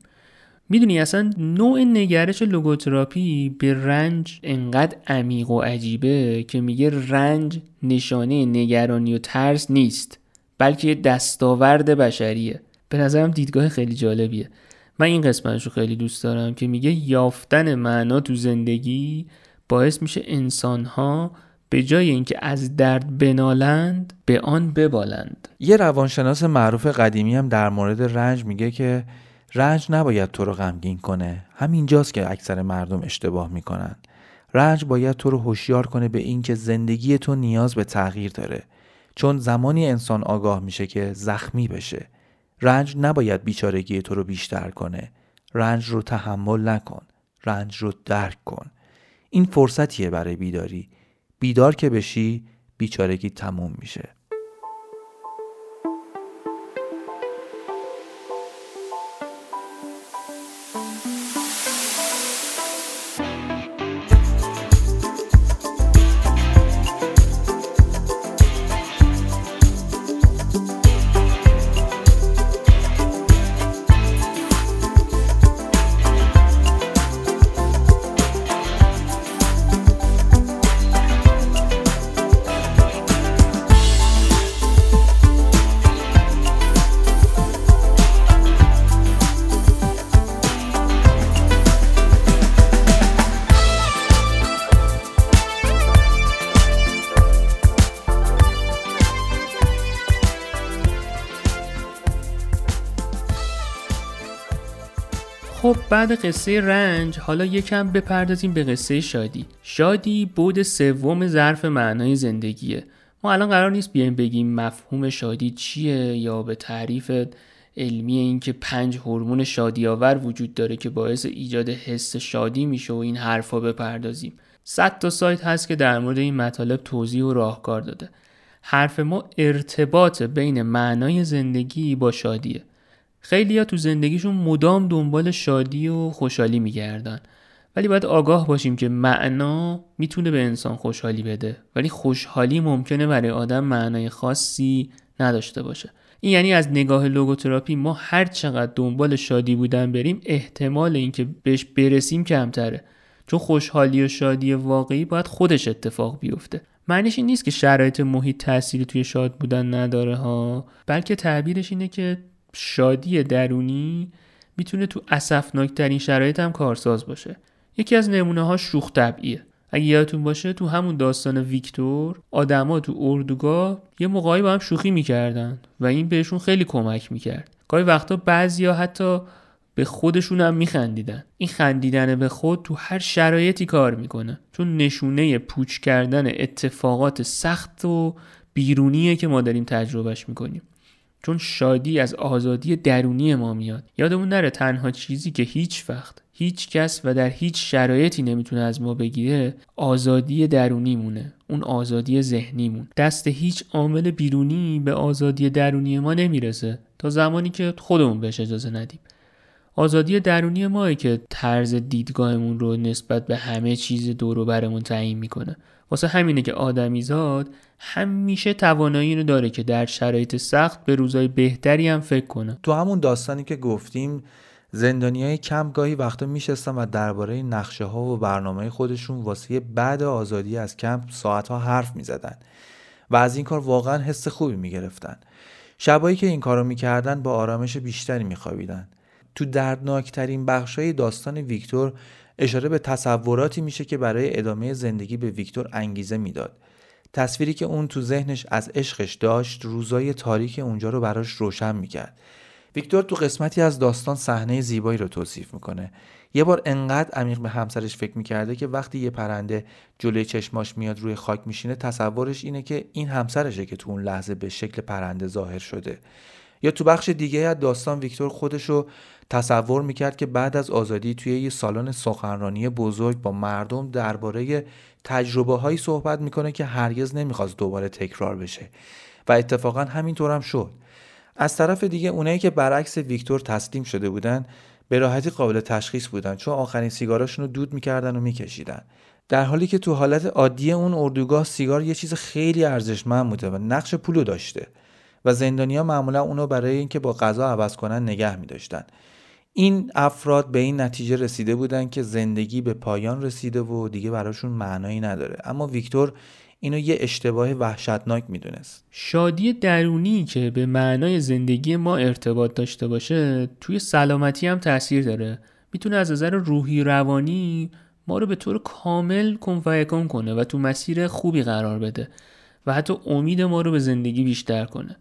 می‌دونی اصلا نوع نگرش لوگوتراپی به رنج انقدر عمیق و عجیبه که میگه رنج نشانه نگرانی و ترس نیست بلکه دستاورد بشریه. به نظرم دیدگاه خیلی جالبیه. من این قسمتش رو خیلی دوست دارم که میگه یافتن معنا تو زندگی باعث میشه انسانها به جای اینکه از درد بنالند به آن ببالند. یه روانشناس معروف قدیمی هم در مورد رنج میگه که رنج نباید تو رو غمگین کنه. همینجاست که اکثر مردم اشتباه می‌کنن. رنج باید تو رو هوشیار کنه به اینکه زندگی تو نیاز به تغییر داره. چون زمانی انسان آگاه میشه که زخمی بشه. رنج نباید بیچارگی تو رو بیشتر کنه. رنج رو تحمل نکن. رنج رو درک کن. این فرصتیه برای بیداری. بیدار که بشی بیچارگی تموم میشه. بعد قصه رنج حالا یکم بپردازیم به قصه شادی. شادی بود سوم ظرف معنای زندگیه. ما الان قرار نیست بیایم بگیم مفهوم شادی چیه یا به تعریف علمی اینکه پنج هورمون شادی آور وجود داره که باعث ایجاد حس شادی میشه و این حرفا بپردازیم. صد تا سایت هست که در مورد این مطالب توضیح و راهکار داده. حرف ما ارتباط بین معنای زندگی با شادیه. خیلی تو زندگیشون مدام دنبال شادی و خوشحالی میگردن. ولی باید آگاه باشیم که معنا می‌تونه به انسان خوشحالی بده. ولی خوشحالی ممکنه برای آدم معنای خاصی نداشته باشه. این یعنی از نگاه لوگوتراپی ما هر چقدر دنبال شادی بودن بریم احتمال اینکه بهش برسیم کمتره. چون خوشحالی و شادی واقعی باید خودش اتفاق بیفته. معنیش این نیست که شرایط محیط تأثیری توی شاد بودن نداره ها. بلکه تعبیرش اینه که شادی درونی می‌تونه تو اسفناکترین شرایط هم کارساز باشه. یکی از نمونه ها شوخ طبعیه. اگه یادتون باشه تو همون داستان ویکتور آدما تو اردوگاه یه موقعی با هم شوخی می‌کردن و این بهشون خیلی کمک می‌کرد. گاهی وقتا بعضیا حتی به خودشون هم میخندیدن. این خندیدن به خود تو هر شرایطی کار می‌کنه. چون نشونه پوچ کردن اتفاقات سخت و بیرونیه که ما داریم تجربهش می‌کنیم. چون شادی از آزادی درونی ما میاد. یادمون نره تنها چیزی که هیچ وقت هیچ کس و در هیچ شرایطی نمی‌تونه از ما بگیره آزادی درونی مونه اون آزادی ذهنیمون. دست هیچ عامل بیرونی به آزادی درونی ما نمی‌رسه. تا زمانی که خودمون بهش اجازه ندیم. آزادی درونی ماه که طرز دیدگاهمون رو نسبت به همه چیز دور و برمون تعیین می‌کنه. واسه همینه که آدمیزاد همیشه توانایی رو داره که در شرایط سخت به روزای بهتری هم فکر کنه. تو همون داستانی که گفتیم زندانی های کم گاهی وقتا میشستن و درباره نقشه ها و برنامه خودشون واسه بعد آزادی از کمپ ساعت ها حرف می‌زدن و از این کار واقعا حس خوبی می‌گرفتن. شبایی که این کارو می‌کردن با آرامش بیشتری میخوابیدن. تو دردناکترین بخشای داستان ویکتور اشاره به تصوراتی میشه که برای ادامه زندگی به ویکتور انگیزه می‌داد. تصویری که اون تو ذهنش از عشقش داشت روزای تاریک اونجا رو براش روشن می‌کرد. ویکتور تو قسمتی از داستان صحنه زیبایی رو توصیف می‌کنه. یه بار انقدر عمیق به همسرش فکر می‌کرده که وقتی یه پرنده جلوی چشماش میاد روی خاک میشینه تصورش اینه که این همسرشه که تو اون لحظه به شکل پرنده ظاهر شده. یا تو بخش دیگه از داستان ویکتور خودشو تصور می‌کرد که بعد از آزادی توی یه سالن سخنرانی بزرگ با مردم درباره تجربه هایی صحبت می‌کنه که هرگز نمی‌خواست دوباره تکرار بشه. و اتفاقا همینطور هم شد. از طرف دیگه اونایی که برعکس ویکتور تسلیم شده بودن به راحتی قابل تشخیص بودن چون آخرین سیگاراشون رو دود می‌کردن و میکشیدن. در حالی که تو حالت عادی اون اردوگاه سیگار یه چیز خیلی ارزشمند بوده و نقش پولو داشته. و زندانیا معمولا اونو برای اینکه با غذا عوض کنن نگه میداشتن. این افراد به این نتیجه رسیده بودن که زندگی به پایان رسیده و دیگه براشون معنایی نداره. اما ویکتور اینو یه اشتباه وحشتناک می‌دونست. شادی درونی که به معنای زندگی ما ارتباط داشته باشه توی سلامتی هم تاثیر داره. می‌تونه از نظر روحی روانی ما رو به طور کامل کنفیکن کنه و تو مسیر خوبی قرار بده و حتی امید ما رو به زندگی بیشتر کنه.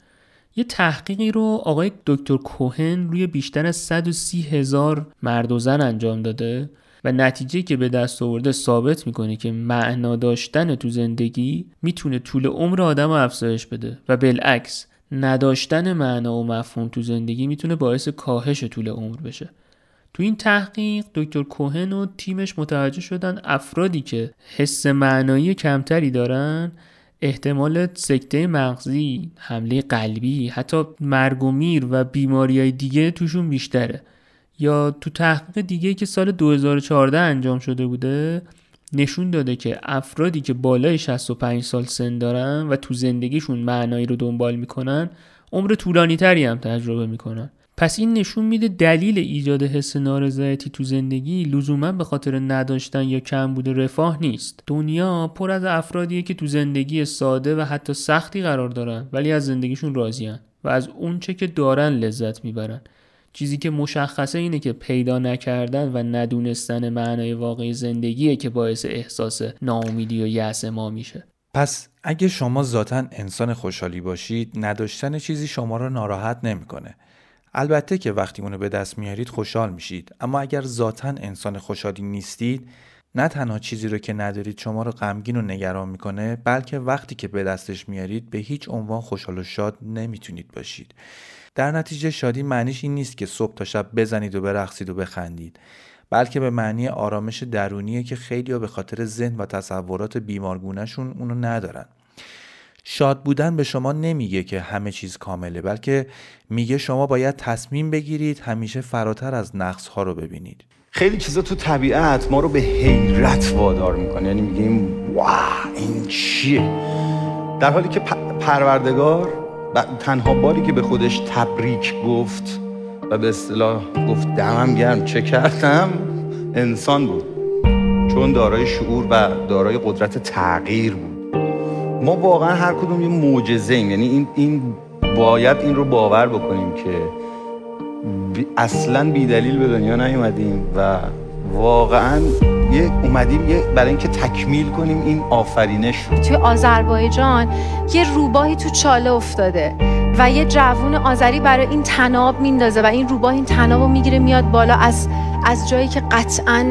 یه تحقیقی رو آقای دکتر کوهن روی بیشتر از 130 هزار مرد و زن انجام داده و نتیجه که به دست آورده ثابت می‌کنه که معنا داشتن تو زندگی می‌تونه طول عمر آدم رو افزایش بده و بالعکس نداشتن معنا و مفهوم تو زندگی می‌تونه باعث کاهش طول عمر بشه. تو این تحقیق دکتر کوهن و تیمش متوجه شدن افرادی که حس معنایی کمتری دارن احتمال سکته مغزی، حمله قلبی، حتی مرگ و میر و بیماری های دیگه توشون بیشتره. یا تو تحقیق دیگه که سال 2014 انجام شده بوده نشون داده که افرادی که بالای 65 سال سن دارن و تو زندگیشون معنایی رو دنبال می‌کنن عمر طولانی تری هم تجربه می‌کنن. پس این نشون میده دلیل ایجاد حس نارضایتی تو زندگی لزوما به خاطر نداشتن یا کمبود رفاه نیست. دنیا پر از افرادیه که تو زندگی ساده و حتی سختی قرار دارن ولی از زندگیشون راضیان و از اونچه که دارن لذت می‌برن. چیزی که مشخصه اینه که پیدا نکردن و ندونستن معنای واقعی زندگیه که باعث احساس ناامیدی و یأس ما میشه. پس اگه شما ذاتا انسان خوشحالی باشید نداشتن چیزی شما را ناراحت نمی‌کنه. البته که وقتی اونو به دست میارید خوشحال میشید. اما اگر ذاتا انسان خوشحالی نیستید نه تنها چیزی رو که ندارید شما رو غمگین و نگران می‌کنه بلکه وقتی که به دستش میارید به هیچ عنوان خوشحال و شاد نمی‌تونید باشید. در نتیجه شادی معنیش این نیست که صبح تا شب بزنید و برقصید و بخندید بلکه به معنی آرامش درونیه که خیلی به خاطر ذهن و تصورات بیمارگونهشون اونو ندارن. شاد بودن به شما نمیگه که همه چیز کامله بلکه میگه شما باید تصمیم بگیرید همیشه فراتر از نقص ها رو ببینید. خیلی چیزا تو طبیعت ما رو به حیرت وادار می‌کنه. یعنی میگیم واه این چیه؟ در حالی که پروردگار تنها باری که به خودش تبریک گفت و به اصطلاح گفت دمم گرم چه کردم؟ انسان بود. چون دارای شعور و دارای قدرت تغییر بود. ما واقعا هر کدوم یه معجزه ایم یعنی این, این باید این رو باور بکنیم که اصلا بیدلیل به دنیا نیومدیم و واقعا یه اومدیم یه برای اینکه تکمیل کنیم این آفرینش رو. توی آذربایجان یه روباهی تو چاله افتاده و یه جوون آذری برای این تناب میندازه و این روباه این تناب رو می‌گیره میاد بالا از از جایی که قطعا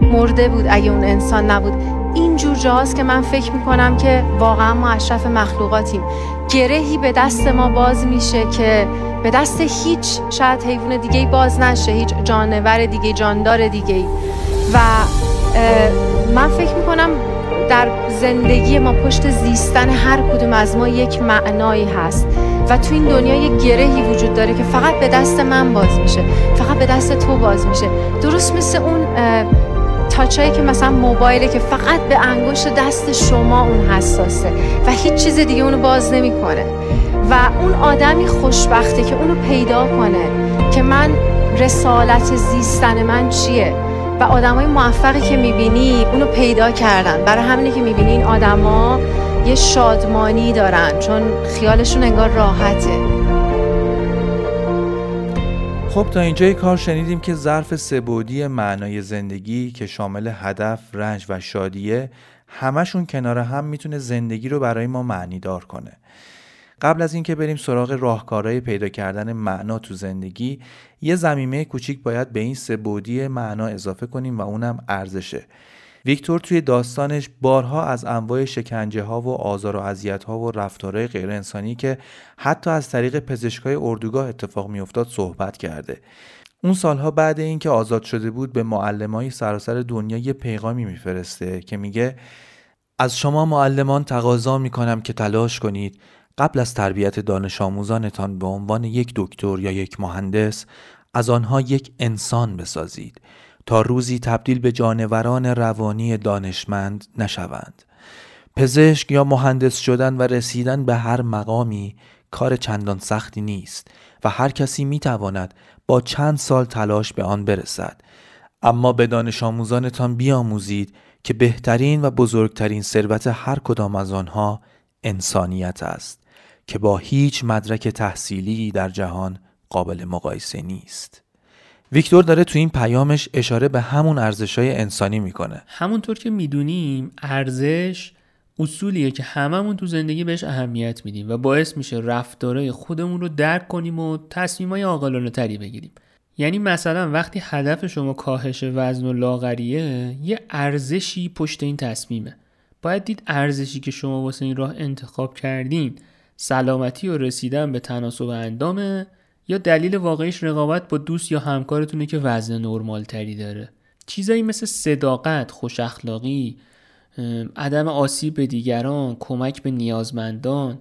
مرده بود اگه اون انسان نبود. این جور جاست که من فکر می‌کنم که واقعا ما اشرف مخلوقاتیم. گرهی به دست ما باز میشه که به دست هیچ شاید حیوان دیگه باز نشه هیچ جانور دیگه جاندار دیگه و من فکر می‌کنم در زندگی ما پشت زیستن هر کدوم از ما یک معنایی هست. و تو این دنیا یک گرهی وجود داره که فقط به دست من باز میشه فقط به دست تو باز میشه. درست مثل اون تاچایی که مثلا موبایله که فقط به انگشت دست شما اون حساسه و هیچ چیز دیگه اونو باز نمی‌کنه. و اون آدمی خوشبخته که اونو پیدا کنه که من رسالت زیستن من چیه و آدمای موفقی که می‌بینی اونو پیدا کردن. برای همینه که می‌بینی این آدما یه شادمانی دارن چون خیالشون انگار راحته. خب تا اینجای کار شنیدیم که ظرف سبودی معنای زندگی که شامل هدف، رنج و شادیه همشون کنار هم می‌تونه زندگی رو برای ما معنی دار کنه. قبل از اینکه بریم سراغ راهکارهای پیدا کردن معنا تو زندگی یه زمینه کوچیک باید به این سبودی معنا اضافه کنیم و اونم ارزشه. ویکتور توی داستانش بارها از انواع شکنجه ها و آزار و اذیت ها و رفتارهای غیر انسانی که حتی از طریق پزشکای اردوگاه اتفاق میافتاد صحبت کرده. اون سالها بعد اینکه آزاد شده بود به معلمای سراسر دنیا یه پیغامی میفرسته که میگه از شما معلمان تقاضا می‌کنم که تلاش کنید. قبل از تربیت دانش آموزانتان به عنوان یک دکتر یا یک مهندس از آنها یک انسان بسازید. تا روزی تبدیل به جانوران روانی دانشمند نشوند. پزشک یا مهندس شدن و رسیدن به هر مقامی کار چندان سختی نیست و هر کسی می تواند با چند سال تلاش به آن برسد. اما به دانش آموزانتان بیاموزید که بهترین و بزرگترین ثروت هر کدام از آنها انسانیت است که با هیچ مدرک تحصیلی در جهان قابل مقایسه نیست. ویکتور داره تو این پیامش اشاره به همون ارزشهای انسانی می‌کنه. همونطور که می‌دونیم ارزش اصولیه که هممون تو زندگی بهش اهمیت میدیم و باعث میشه رفتارهای خودمون رو درک کنیم و تصمیمای عاقلانه بگیریم. یعنی مثلا وقتی هدف شما کاهش وزن و لاغریه یه ارزشی پشت این تصمیمه. باید دید ارزشی که شما واسه این راه انتخاب کردین سلامتی و رسیدن به تناسب اندامه یا دلیل واقعیش رقابت با دوست یا همکارتونه که وزن نرمال تری داره. چیزایی مثل صداقت، خوش اخلاقی، عدم آسیب به دیگران، کمک به نیازمندان،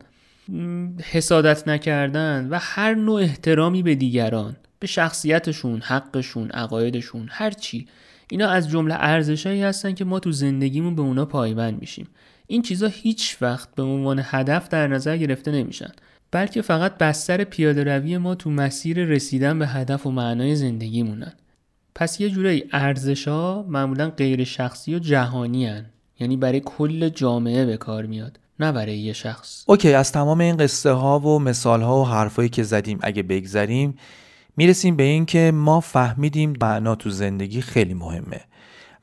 حسادت نکردن و هر نوع احترامی به دیگران به شخصیتشون، حقشون، عقایدشون، هر چی. اینا از جمله ارزشهایی هستن که ما تو زندگیمون به اونا پایبند میشیم. این چیزا هیچ وقت به عنوان هدف در نظر گرفته نمیشن. بلکه فقط بستر پیاده روی ما تو مسیر رسیدن به هدف و معنای زندگی مونن. پس یه جوری ارزش ها معمولا غیر شخصی و جهانی هن. یعنی برای کل جامعه به کار میاد نه برای یه شخص اوکی از تمام این قصه ها و مثال ها و حرفایی که زدیم اگه بگذریم می‌رسیم به این که ما فهمیدیم معنا تو زندگی خیلی مهمه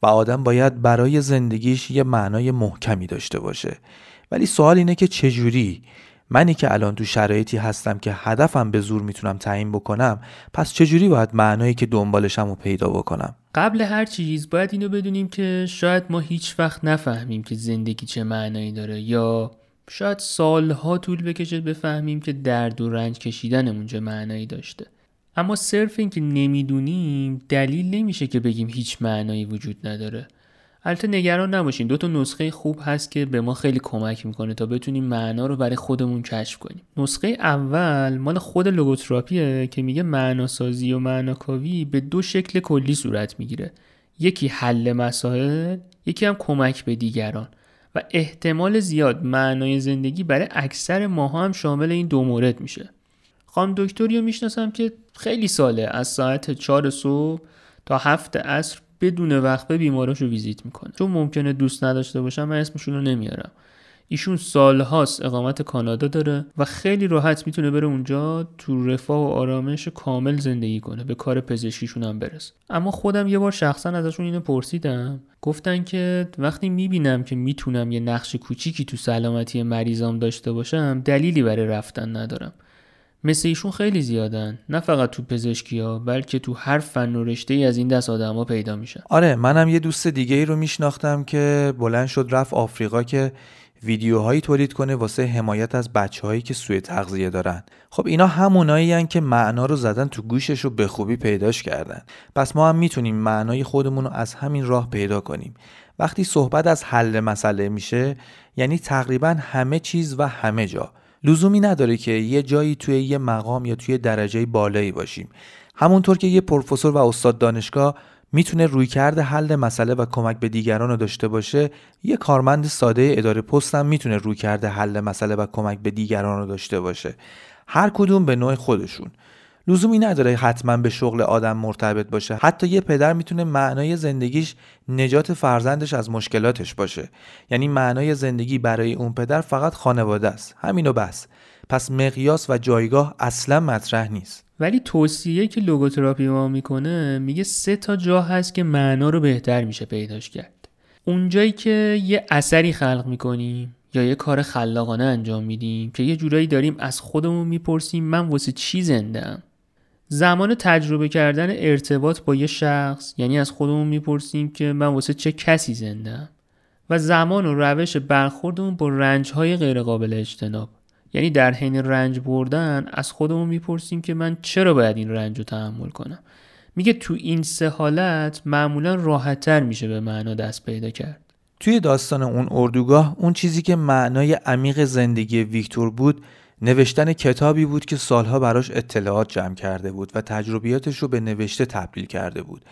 و آدم باید برای زندگیش یه معنای محکمی داشته باشه ولی سوال اینه که چجوری منی که الان تو شرایطی هستم که هدفم به زور می‌تونم تعیین بکنم پس چجوری باید معنایی که دنبالشم رو پیدا بکنم؟ قبل هر چیز باید اینو بدونیم که شاید ما هیچ وقت نفهمیم که زندگی چه معنایی داره یا شاید سالها طول بکشه بفهمیم که درد و رنج کشیدنمون چه معنایی داشته. اما صرف اینکه نمی‌دونیم دلیل نمیشه که بگیم هیچ معنایی وجود نداره. البته نگران نباشین. دو تا نسخه خوب هست که به ما خیلی کمک می‌کنه تا بتونیم معنا رو برای خودمون کشف کنیم. نسخه اول مال خود لوگوتراپیه که میگه معناسازی و معناکاوی به دو شکل کلی صورت می‌گیره. یکی حل مسائل یکی هم کمک به دیگران. و احتمال زیاد معنای زندگی برای اکثر ماها هم شامل این دو مورد میشه. خانم دکتری رو می‌شناسم که خیلی ساله از ساعت 4 صبح تا هفت عصر بدون وقفه بیماراشو ویزیت می‌کنه. چون ممکنه دوست نداشته باشم من اسمشون رو نمیارم. ایشون سالهاست اقامت کانادا داره و خیلی راحت می‌تونه بره اونجا تو رفاه و آرامش کامل زندگی کنه. به کار پزشکیشون هم برسه. اما خودم یه بار شخصا ازشون اینو پرسیدم. گفتن که وقتی می‌بینم که می‌تونم یه نقش کوچیکی تو سلامتی مریضام داشته باشم دلیلی برای رفتن ندارم. مثل ایشون خیلی زیادن. نه فقط تو پزشکی ها بلکه تو هر فن و رشته ای از این دست ها پیدا میشن. آره منم یه دوست دیگه ای رو میشناختم که بلند شد رفت آفریقا که ویدیوهایی تولید کنه واسه حمایت از بچههایی که سوء تغذیه دارن. خب اینا همونایی که معنا رو زدن تو گوشش رو به خوبی پیداش کردن. پس ما هم می‌تونیم معنای خودمون رو از همین راه پیدا کنیم. وقتی صحبت از حل مسئله میشه یعنی تقریبا همه چیز و همه جا. لزومی نداره که یه جایی توی یه مقام یا توی درجه بالایی باشیم. همونطور که یه پروفسور و استاد دانشگاه می‌تونه رویکرد حل مسئله و کمک به دیگران رو داشته باشه یه کارمند ساده اداره پست هم می‌تونه رویکرد حل مسئله و کمک به دیگران رو داشته باشه. هر کدوم به نوع خودشون. لزومی نداره حتما به شغل آدم مرتبط باشه. حتی یه پدر می‌تونه معنای زندگیش نجات فرزندش از مشکلاتش باشه. یعنی معنای زندگی برای اون پدر فقط خانواده است. همینو بس. پس مقیاس و جایگاه اصلا مطرح نیست. ولی توصیه که لوگوتراپی ما می‌کنه میگه سه تا جا هست که معنا رو بهتر میشه پیداش کرد. اونجایی که یه اثری خلق می‌کنیم یا یه کار خلاقانه انجام میدیم که یه جورایی داریم از خودمون می‌پرسیم من واسه چی زنده زمان تجربه کردن ارتباط با یه شخص یعنی از خودمون می‌پرسیم که من واسه چه کسی زنده و زمان و روش برخوردمون با رنجهای غیرقابل اجتناب. یعنی در حین رنج بردن از خودمون می‌پرسیم که من چرا باید این رنج رو تحمل کنم؟ میگه تو این سه حالت معمولا راحتتر میشه به معنا دست پیدا کرد. توی داستان اون اردوگاه اون چیزی که معنای عمیق زندگی ویکتور بود نوشتن کتابی بود که سالها براش اطلاعات جمع کرده بود و تجربیاتش رو به نوشته تبدیل کرده بود.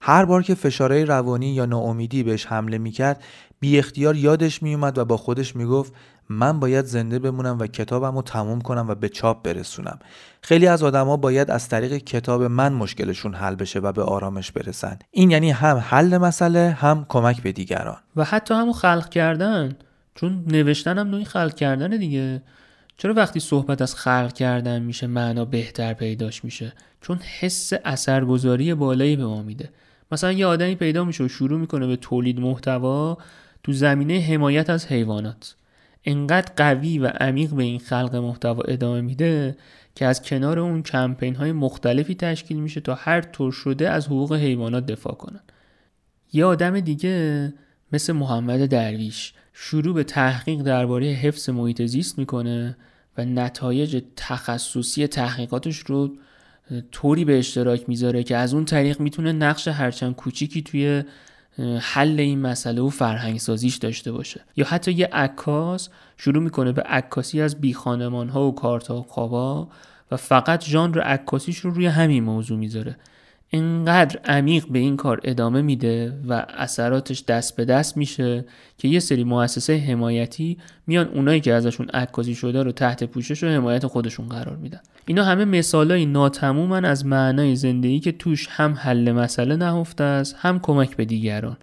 هر بار که فشارهای روانی یا ناامیدی بهش حمله می‌کرد بی اختیار یادش میومد و با خودش می‌گفت من باید زنده بمونم و کتابم رو تموم کنم و به چاپ برسونم. خیلی از آدما باید از طریق کتاب من مشکلشون حل بشه و به آرامش برسن. این یعنی هم حل مسئله هم کمک به دیگران. و حتی همون خلق کردن چون نوشتن هم نوعی خلق کردن دیگه. چرا وقتی صحبت از خلق کردن میشه معنا بهتر پیداش میشه؟ چون حس اثرگذاری بالایی به ما میده. مثلا یه آدمی پیدا میشه و شروع می‌کنه به تولید محتوا تو زمینه حمایت از حیوانات. انقدر قوی و عمیق به این خلق محتوا ادامه میده که از کنار اون کمپین های مختلفی تشکیل میشه تا هر طور شده از حقوق حیوانات دفاع کنن. یه آدم دیگه مثل محمد درویش شروع به تحقیق درباره حفظ محیط زیست می‌کنه و نتایج تخصصی تحقیقاتش رو طوری به اشتراک می‌ذاره که از اون طریق می‌تونه نقش هرچند کوچیکی توی حل این مسئله و فرهنگ سازیش داشته باشه. یا حتی یه عکاس شروع می‌کنه به عکاسی از بی ها و کارتا خوابا و فقط ژانر عکاسیش رو روی همین موضوع می‌ذاره. اینقدر عمیق به این کار ادامه میده و اثراتش دست به دست میشه که یه سری مؤسسه حمایتی میان اونایی که ازشون عکاسی شده رو تحت پوشش و حمایت خودشون قرار میدن. اینا همه مثالای ناتمومن از معنای زندگی که توش هم حل مسئله نهفته است هم کمک به دیگران.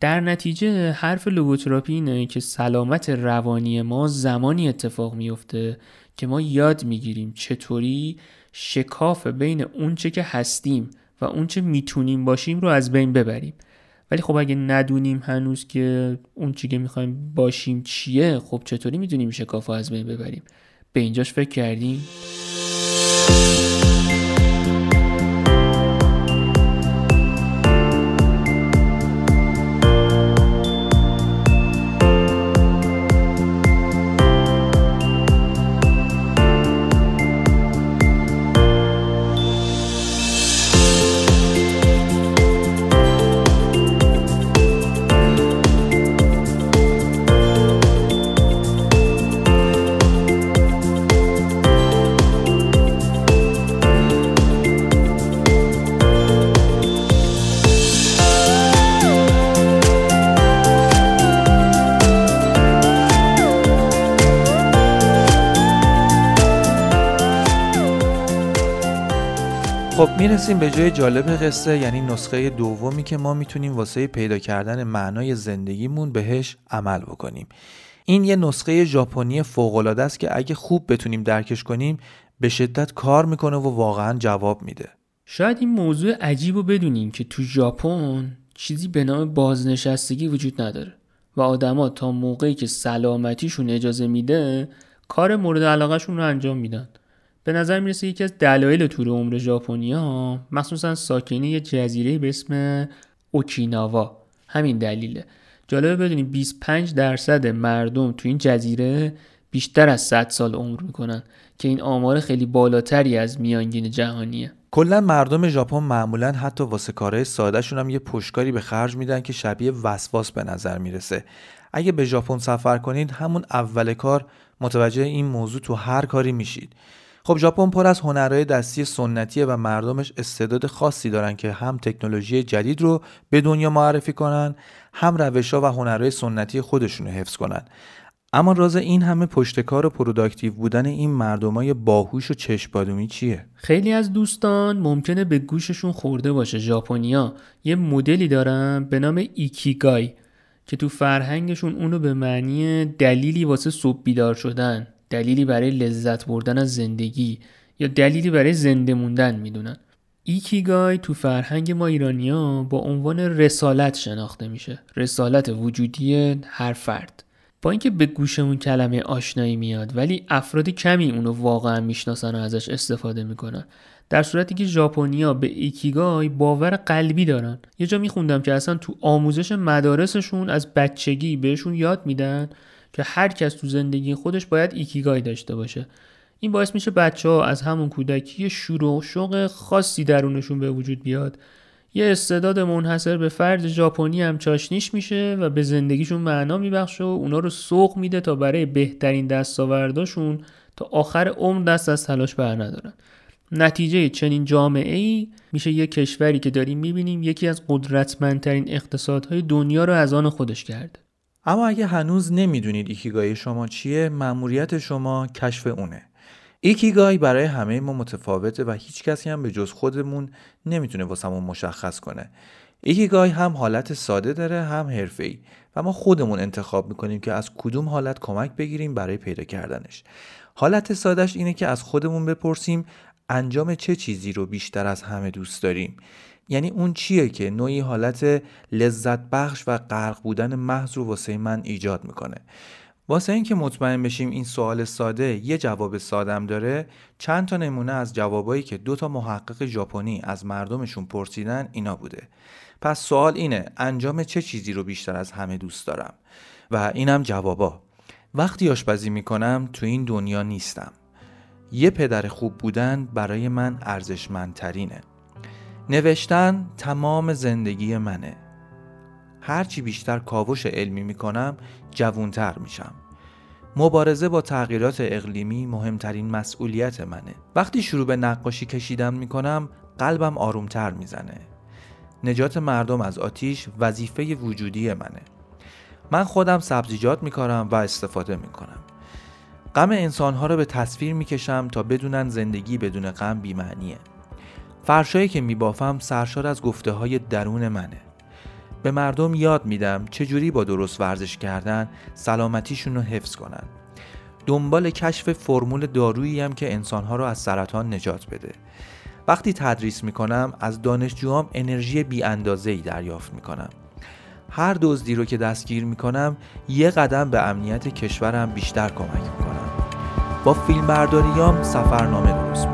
در نتیجه حرف لوگوتراپی اینه که سلامت روانی ما زمانی اتفاق میفته که ما یاد می‌گیریم چطوری شکاف بین اونچه که هستیم و اونچه می‌تونیم باشیم رو از بین ببریم. ولی خب اگه ندونیم هنوز که اون چی که می‌خوایم باشیم چیه خب چطوری می‌دونیم شکاف از بین ببریم؟ به اینجاش فکر کردیم؟ خب می‌رسیم به جای جالب قصه یعنی نسخه دومی که ما می‌تونیم واسه پیدا کردن معنای زندگیمون بهش عمل بکنیم. این یه نسخه ژاپنی فوق‌العاده است که اگه خوب بتونیم درکش کنیم به شدت کار می‌کنه و واقعا جواب میده. شاید این موضوع عجیب رو بدونیم که تو ژاپن چیزی به نام بازنشستگی وجود نداره و آدما تا موقعی که سلامتیشون اجازه میده کار مورد علاقهشون رو انجام میدن. به نظر می‌رسه یکی از دلایل طول عمر ژاپنیا مخصوصا ساکنی یه جزیره به اسم اوکیناوا. همین دلیله. جالبه بدونیم 25 درصد مردم تو این جزیره بیشتر از 100 سال عمر می‌کنن که این آمار خیلی بالاتری از میانگین جهانیه. کلا مردم ژاپن معمولا حتی واسه کارهای سادهشون هم یه پشتکاری به خرج میدن که شبیه وسواس به نظر می‌رسه. اگه به ژاپن سفر کنید همون اول کار متوجه این موضوع تو هر کاری میشید. خب ژاپن پر از هنرهای دستی سنتیه و مردمش استعداد خاصی دارن که هم تکنولوژی جدید رو به دنیا معرفی کنن هم روشها و هنرهای سنتی خودشون رو حفظ کنن. اما راز این همه پشتکار و productive بودن این مردمای باهوش و چشمبادومی چیه؟ خیلی از دوستان ممکنه به گوششون خورده باشه ژاپنیا. یه مدلی دارن به نام ایکیگای که تو فرهنگشون اونو به معنی دلیلی واسه صبح بیدار شدن. دلیلی برای لذت بردن از زندگی یا دلیلی برای زنده موندن می‌دونن؟ ایکیگای تو فرهنگ ما ایرانیا با عنوان رسالت شناخته میشه. رسالت وجودی هر فرد. با اینکه به گوشمون کلمه آشنایی میاد ولی افراد کمی اونو واقعا می‌شناسن و ازش استفاده می‌کنن. در صورتی که ژاپنیا به ایکیگای باور قلبی دارن. یه جا میخوندم که اصلا تو آموزش مدارسشون از بچگی بهشون یاد میدن که هر کس تو زندگی خودش باید ایکیگای داشته باشه. این باعث میشه بچه ها از همون کودکی شور و شوق خاصی درونشون به وجود بیاد. یه استعداد منحصر به فرد ژاپنی هم چاشنیش میشه و به زندگیشون معنا میبخشه و اونا رو سوق میده تا برای بهترین دستاورداشون تا آخر عمر دست از تلاش بر ندارن نتیجه چنین جامعه ای میشه یه کشوری که داریم می‌بینیم یکی از قدرتمندترین اقتصادهای دنیا رو از آن خودش کرده. اما اگه هنوز نمی‌دونید ایکیگای شما چیه مأموریت شما کشف اونه. ایکیگای برای همه ما متفاوته و هیچ کسی هم به جز خودمون نمی‌تونه واسمون مشخص کنه. ایکیگای هم حالت ساده داره هم حرفه‌ای و ما خودمون انتخاب می‌کنیم که از کدوم حالت کمک بگیریم برای پیدا کردنش. حالت سادهش اینه که از خودمون بپرسیم انجام چه چیزی رو بیشتر از همه دوست داریم. یعنی اون چیه که نوعی حالت لذت بخش و غرق بودن محض رو واسه من ایجاد می‌کنه. واسه اینکه مطمئن بشیم این سوال ساده یه جواب سادم داره چند تا نمونه از جوابایی که دو تا محقق ژاپنی از مردمشون پرسیدن اینا بوده. پس سوال اینه انجام چه چیزی رو بیشتر از همه دوست دارم؟ و اینم جوابا. وقتی آشپزی می‌کنم تو این دنیا نیستم. یه پدر خوب بودن برای من ارزشمندترینه. نوشتن تمام زندگی منه. هرچی بیشتر کاوش علمی می‌کنم جوونتر میشم. مبارزه با تغییرات اقلیمی مهمترین مسئولیت منه. وقتی شروع به نقاشی کشیدن می‌کنم قلبم آرومتر می‌زنه. نجات مردم از آتیش وظیفه وجودی منه. من خودم سبزیجات میکارم و استفاده می‌کنم. غم انسانها رو به تصویر می‌کشم تا بدونن زندگی بدون غم بیمعنیه. فرشایی که میبافم سرشار از گفته های درون منه. به مردم یاد میدم چجوری با درست ورزش کردن سلامتیشون رو حفظ کنن. دنبال کشف فرمول دارویی هم که انسانها رو از سرطان نجات بده. وقتی تدریس می‌کنم از دانشجوام انرژی بی ای دریافت می‌کنم. هر دزدی رو که دستگیر می‌کنم یه قدم به امنیت کشورم بیشتر کمک می‌کنم. با فیلم برداریام سفرنامه درست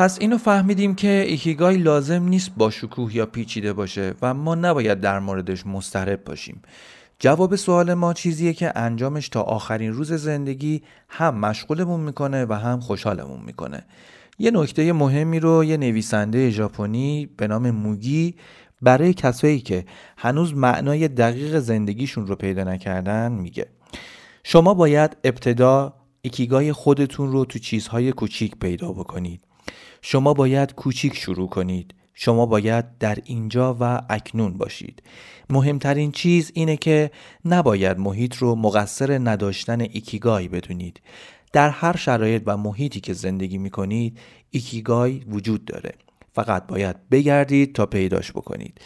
پس اینو فهمیدیم که ایکیگای لازم نیست با شکوه یا پیچیده باشه و ما نباید در موردش مسترب باشیم. جواب سوال ما چیزیه که انجامش تا آخرین روز زندگی هم مشغولمون می‌کنه و هم خوشحالمون می‌کنه. یه نکته مهمی رو یه نویسنده ژاپنی به نام موگی برای کسایی که هنوز معنای دقیق زندگیشون رو پیدا نکردن میگه. شما باید ابتدا ایکیگای خودتون رو تو چیزهای کوچیک پیدا بکنید. شما باید کوچیک شروع کنید. شما باید در اینجا و اکنون باشید. مهمترین چیز اینه که نباید محیط رو مقصر نداشتن ایکیگای بدونید. در هر شرایط و محیطی که زندگی می کنید ایکیگای وجود داره. فقط باید بگردید تا پیداش بکنید.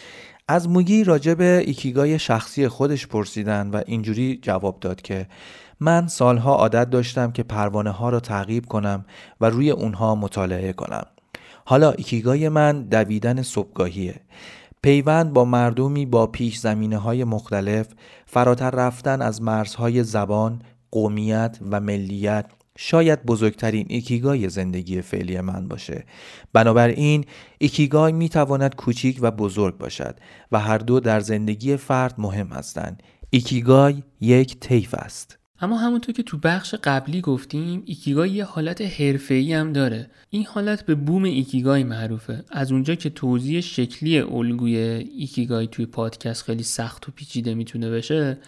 از موگی راجب ایکیگای شخصی خودش پرسیدن و اینجوری جواب داد که من سالها عادت داشتم که پروانه ها را تعقیب کنم و روی اونها مطالعه کنم. حالا ایکیگای من دویدن صبحگاهیه. پیوند با مردمی با پیش زمینه های مختلف فراتر رفتن از مرزهای زبان، قومیت و ملیت شاید بزرگترین ایکیگای زندگی فعلی من باشه. بنابراین ایکیگای می‌تواند کوچیک و بزرگ باشد و هر دو در زندگی فرد مهم هستند. ایکیگای یک طیف است. اما همونطور که تو بخش قبلی گفتیم ایکیگای یه حالت حرفه‌ای هم داره. این حالت به بوم ایکیگای معروفه. از اونجا که توضیح شکلی الگوی ایکیگای توی پادکست خیلی سخت و پیچیده می‌تونه بشه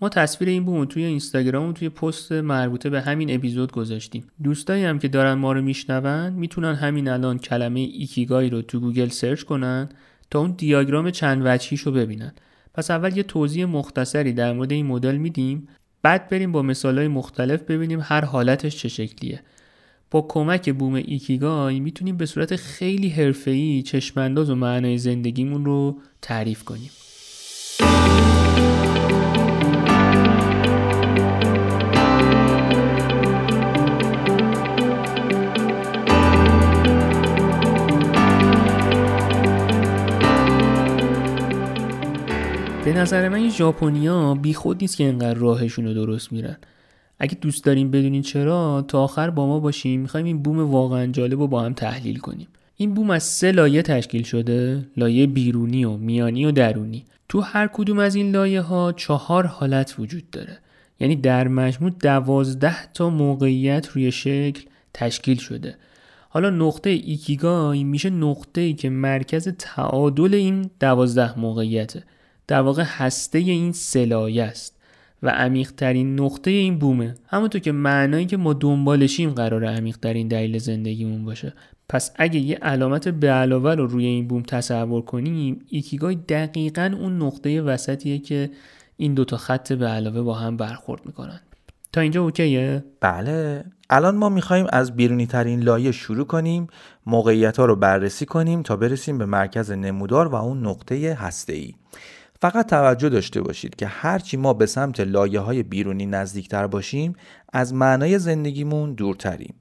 ما تصویر این بوم توی اینستاگرام و توی پست مربوطه به همین اپیزود گذاشتیم. دوستایی هم که دارن ما رو میشنون می‌تونن همین الان کلمه ایکیگای رو تو گوگل search کنن تا اون دیاگرام چند وجهیش ببینن. پس اول یه توضیح مختصری در مورد این مدل میدیم. بعد بریم با مثالهای مختلف ببینیم هر حالتش چه شکلیه. با کمک بوم ایکیگای می‌تونیم به صورت خیلی حرفه‌ای چشمانداز و معنای زندگیمون رو تعریف کنیم. به نظر من این ژاپنیا بیخود نیست که اینقدر راهشون رو درست میرن. اگه دوست داریم بدونین چرا تا آخر با ما باشیم می‌خوایم این بوم واقعا جالب رو با هم تحلیل کنیم. این بوم از سه لایه تشکیل شده لایه بیرونی و میانی و درونی. تو هر کدوم از این لایه ها چهار حالت وجود داره. یعنی در مجموع دوازده تا موقعیت روی شکل تشکیل شده. حالا نقطه ایکیگای میشه نقطه ای که مرکز تعادل این دوازده موقعیته. در واقع هسته این سلایه است و عمیقترین نقطه این بومه. همونطور که معنایی که ما دنبالشیم قرار عمیقترین دلیل زندگیمون باشه. پس اگه یه علامت به علاوه رو روی این بوم تصور کنیم ایکیگای دقیقا اون نقطه وسطیه که این دوتا خط به علاوه با هم برخورد می‌کنن. تا اینجا اوکیه؟ بله. الان ما می‌خوایم از بیرونی ترین لایه شروع کنیم موقعیت ها رو بررسی کنیم تا برسیم به مرکز نمودار و اون نقطه هسته ای فقط توجه داشته باشید که هرچی ما به سمت لایه های بیرونی نزدیکتر باشیم از معنای زندگیمون دورتریم.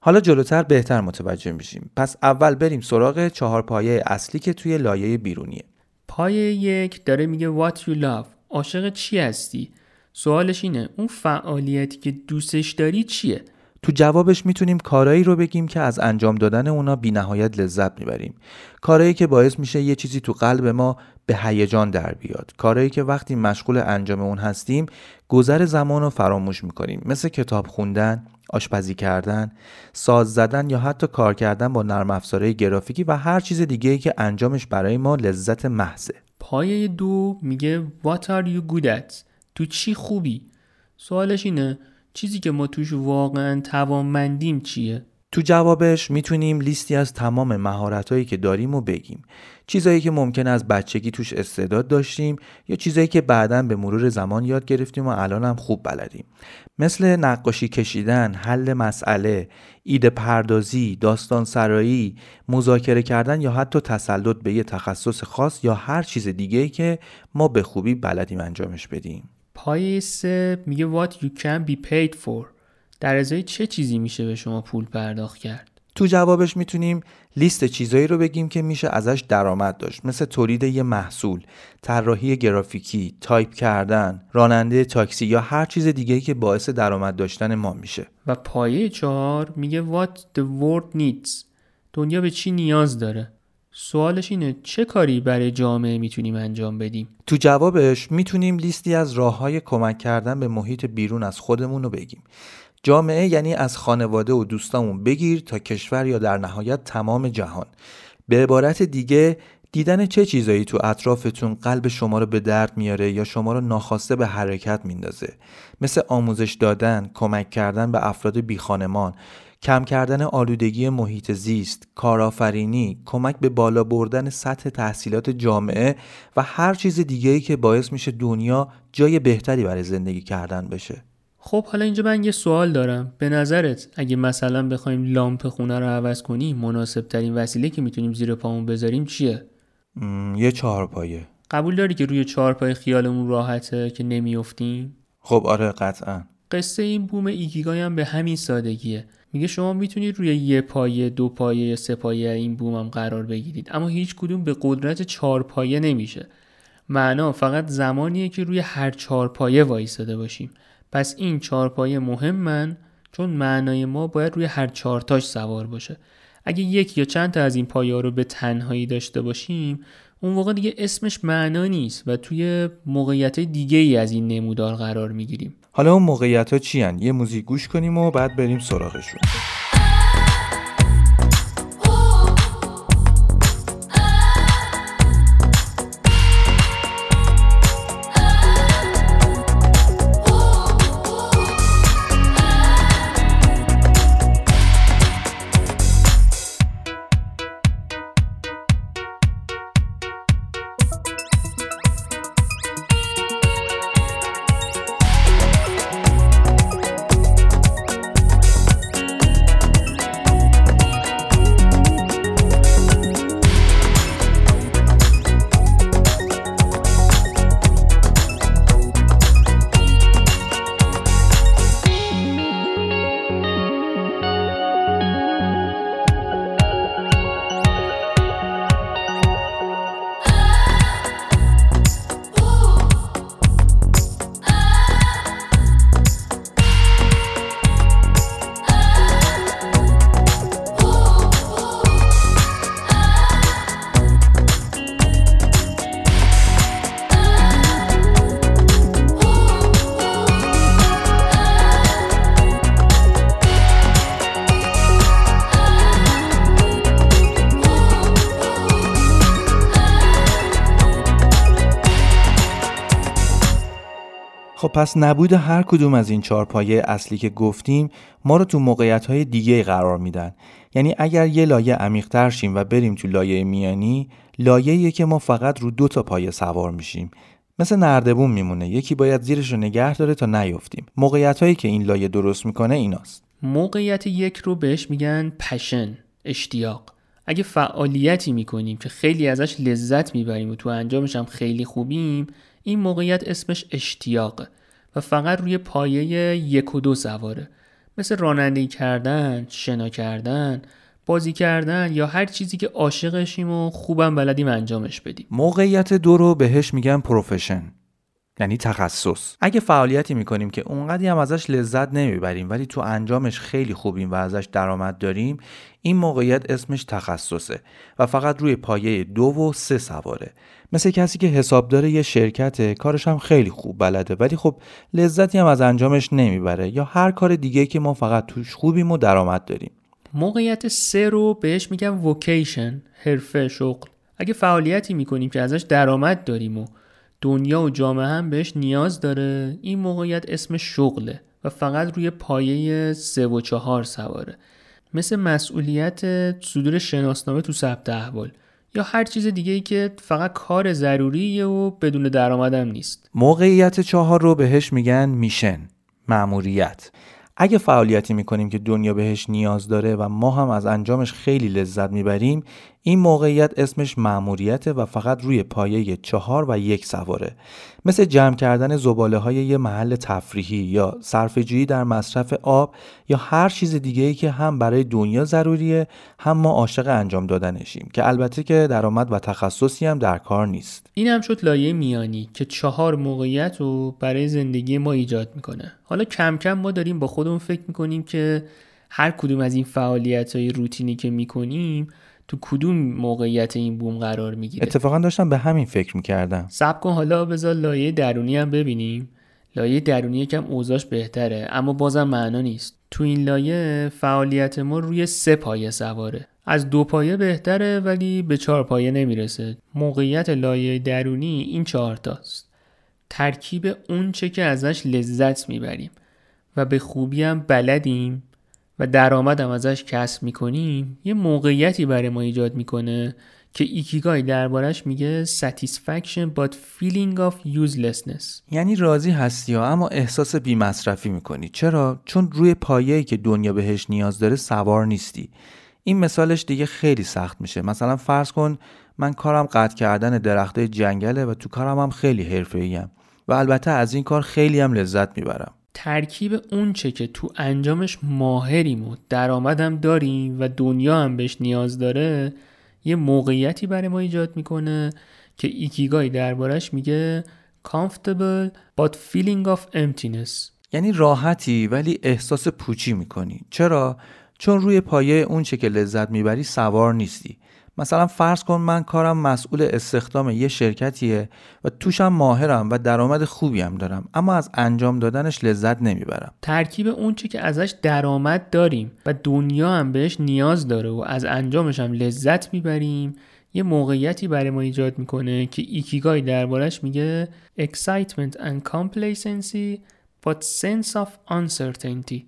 حالا جلوتر بهتر متوجه میشیم. پس اول بریم سراغ چهار پایه اصلی که توی لایه بیرونیه. پایه یک داره میگه what you love. عاشق چی هستی؟ سوالش اینه اون فعالیتی که دوستش داری چیه؟ تو جوابش می‌تونیم کارایی رو بگیم که از انجام دادن اونا بینهایت لذت می‌بریم. کارایی که باعث میشه یه چیزی تو قلب ما به هیجان در بیاد. کارایی که وقتی مشغول انجام اون هستیم گذر زمان رو فراموش می‌کنیم. مثل کتاب خوندن آشپزی کردن ساز زدن یا حتی کار کردن با نرم افزارهای گرافیکی و هر چیز دیگه ای که انجامش برای ما لذت محضه. پایه دو میگه What are you good at? تو چی خوبی؟ سوالش اینه چیزی که ما توش واقعا توانمندیم چیه؟ تو جوابش می‌تونیم لیستی از تمام مهارتهایی که داریم و بگیم. چیزایی که ممکن از بچگی توش استعداد داشتیم یا چیزایی که بعدا به مرور زمان یاد گرفتیم و الان هم خوب بلدیم. مثل نقاشی کشیدن، حل مسئله، ایده پردازی، داستان سرایی، مذاکره کردن یا حتی تسلط به یه تخصص خاص یا هر چیز دیگه که ما به خوبی بلدیم انجامش بدیم. پایه سه میگه what you can be paid for. در ازای چه چیزی میشه به شما پول پرداخت کرد؟ تو جوابش می‌تونیم لیست چیزایی رو بگیم که میشه ازش درآمد داشت. مثل تولید یه محصول، طراحی گرافیکی، تایپ کردن، راننده تاکسی یا هر چیز دیگه‌ای که باعث درآمد داشتن ما میشه. و پایه چهار میگه what the world needs. دنیا به چی نیاز داره؟ سوالش اینه چه کاری برای جامعه می‌تونیم انجام بدیم؟ تو جوابش می‌تونیم لیستی از راه های کمک کردن به محیط بیرون از خودمون رو بگیم. جامعه یعنی از خانواده و دوستامون بگیر تا کشور یا در نهایت تمام جهان. به عبارت دیگه دیدن چه چیزایی تو اطرافتون قلب شما رو به درد میاره یا شما رو ناخواسته به حرکت میندازه. مثل آموزش دادن، کمک کردن به افراد بیخانمان کم کردن آلودگی محیط زیست، کارآفرینی، کمک به بالا بردن سطح تحصیلات جامعه و هر چیز دیگه‌ای که باعث میشه دنیا جای بهتری برای زندگی کردن بشه. خب حالا اینجا من یه سوال دارم. به نظرت اگه مثلا بخوایم لامپ خونه رو عوض کنیم مناسب ترین وسیله که می‌تونیم زیر پامون بذاریم چیه؟ یه چهارپایه قبول داری که روی چهارپای خیالمون راحته که نمیافتیم؟ خب آره قطعا. قصه این بوم ایکیگای هم به همین سادگیه. میگه شما می‌تونید روی یه پایه دو پایه سه پایه این بوم هم قرار بگیرید. اما هیچ کدوم به قدرت چهار پایه نمیشه. معنا فقط زمانیه که روی هر چهار پایه وایستاده باشیم. پس این چهار پایه مهمن چون معنای ما باید روی هر چهارتاش سوار باشه. اگه یک یا چند تا از این پایه رو به تنهایی داشته باشیم اون موقع دیگه اسمش معنا نیست و توی موقعیت دیگه ای از این نمودار قرار می‌گیریم. حالا اون موقعیت ها چی؟ یه موزیک گوش کنیم و بعد بریم سراغشون پس نبود هر کدوم از این چهار پایه اصلی که گفتیم ما رو تو موقعیت های دیگه قرار میدن. یعنی اگر یه لایه عمیقتر شیم و بریم تو لایه میانی لایه که ما فقط رو دو تا پایه سوار میشیم. مثل نردبون میمونه. یکی باید زیرش رو نگه داره تا نیفتیم. موقعیت هایی که این لایه درست می‌کنه ایناست. موقعیت یک رو بهش میگن پشن اشتیاق. اگه فعالیتی می‌کنیم که خیلی ازش لذت می‌بریم و تو انجامش هم خیلی خوبیم این موقعیت اسمش اشتیاقه. و فقط روی پایه یک و دو سواره. مثل رانندگی کردن، شنا کردن، بازی کردن یا هر چیزی که عاشقشیم و خوبم بلدیم انجامش بدیم. موقعیت دو رو بهش میگن پروفشن یعنی تخصص. اگه فعالیتی می‌کنیم که اونقدی هم ازش لذت نمی‌بریم ولی تو انجامش خیلی خوبیم و ازش درآمد داریم این موقعیت اسمش تخصصه و فقط روی پایه دو و سه سواره. مثل کسی که حسابدار یه شرکته کارش هم خیلی خوب بلده ولی خب لذتی هم از انجامش نمی‌بره یا هر کار دیگه که ما فقط توش خوبیم و درآمد داریم. موقعیت سه رو بهش میگم وکیشن حرفه شغل. اگه فعالیتی می‌کنیم که ازش درآمد داریم و دنیا و جامعه هم بهش نیاز داره این موقعیت اسم شغله و فقط روی پایه سه و چهار سواره. مثل مسئولیت صدور شناسنامه تو ثبت احوال. یا هر چیز دیگه ای که فقط کار ضروریه و بدون درآمدم نیست. موقعیت چهار رو بهش میگن میشن معموریت اگه فعالیتی می‌کنیم که دنیا بهش نیاز داره و ما هم از انجامش خیلی لذت می‌بریم این موقعیت اسمش معموریته و فقط روی پایه چهار و یک سواره. مثل جمع کردن زباله های یه محل تفریحی یا صرفه‌جویی در مصرف آب یا هر چیز دیگه ای که هم برای دنیا ضروریه هم ما عاشق انجام دادنشیم که البته که درآمد و تخصصی هم در کار نیست. این هم شد لایه میانی که چهار موقعیت رو برای زندگی ما ایجاد می‌کنه. حالا کم کم ما داریم با خودمون فکر می‌کنیم که هر کدوم از این فعالیت های روتینی که می‌کنیم تو کدوم موقعیت این بوم قرار می‌گیره؟ اتفاقا داشتم به همین فکر می‌کردم. سب کن حالا بذار لایه درونی هم ببینیم. لایه درونی یکم اوضاش بهتره اما بازم معنا نیست. تو این لایه فعالیت ما روی سه پایه سواره. از دو پایه بهتره ولی به چهار پایه نمی‌رسه. موقعیت لایه درونی این چهار تاست. ترکیب اون چه که ازش لذت می‌بریم. و به خوبی هم بلدیم. و درآمدم ازش کسب می‌کنیم یه موقعیتی برای ما ایجاد می‌کنه که ایکیگای دربارش میگه satisfaction but feeling of uselessness. یعنی راضی هستی ها اما احساس بی مصرفی می‌کنی. چرا؟ چون روی پایه‌ای که دنیا بهش نیاز داره سوار نیستی. این مثالش دیگه خیلی سخت میشه. مثلا فرض کن من کارم قطع کردن درخته جنگله و تو کارم هم خیلی حرفه‌ای و البته از این کار خیلی هم لذت می‌برم. ترکیب اون چه که تو انجامش ماهریم و درآمدم داریم و دنیا هم بهش نیاز داره یه موقعیتی برای ما ایجاد می‌کنه که ایکیگای دربارش میگه comfortable but feeling of emptiness. یعنی راحتی ولی احساس پوچی می‌کنی. چرا؟ چون روی پایه اون چه که لذت می‌بری سوار نیستی. مثلا فرض کن من کارم مسئول استخدام یه شرکتیه و توشم ماهرم و درآمد خوبی هم دارم اما از انجام دادنش لذت نمی‌برم. ترکیب اون چی که ازش درآمد داریم و دنیا هم بهش نیاز داره و از انجامش هم لذت می‌بریم یه موقعیتی برای ما ایجاد می‌کنه که ایکیگای دربارش میگه excitement and complacency but sense of uncertainty.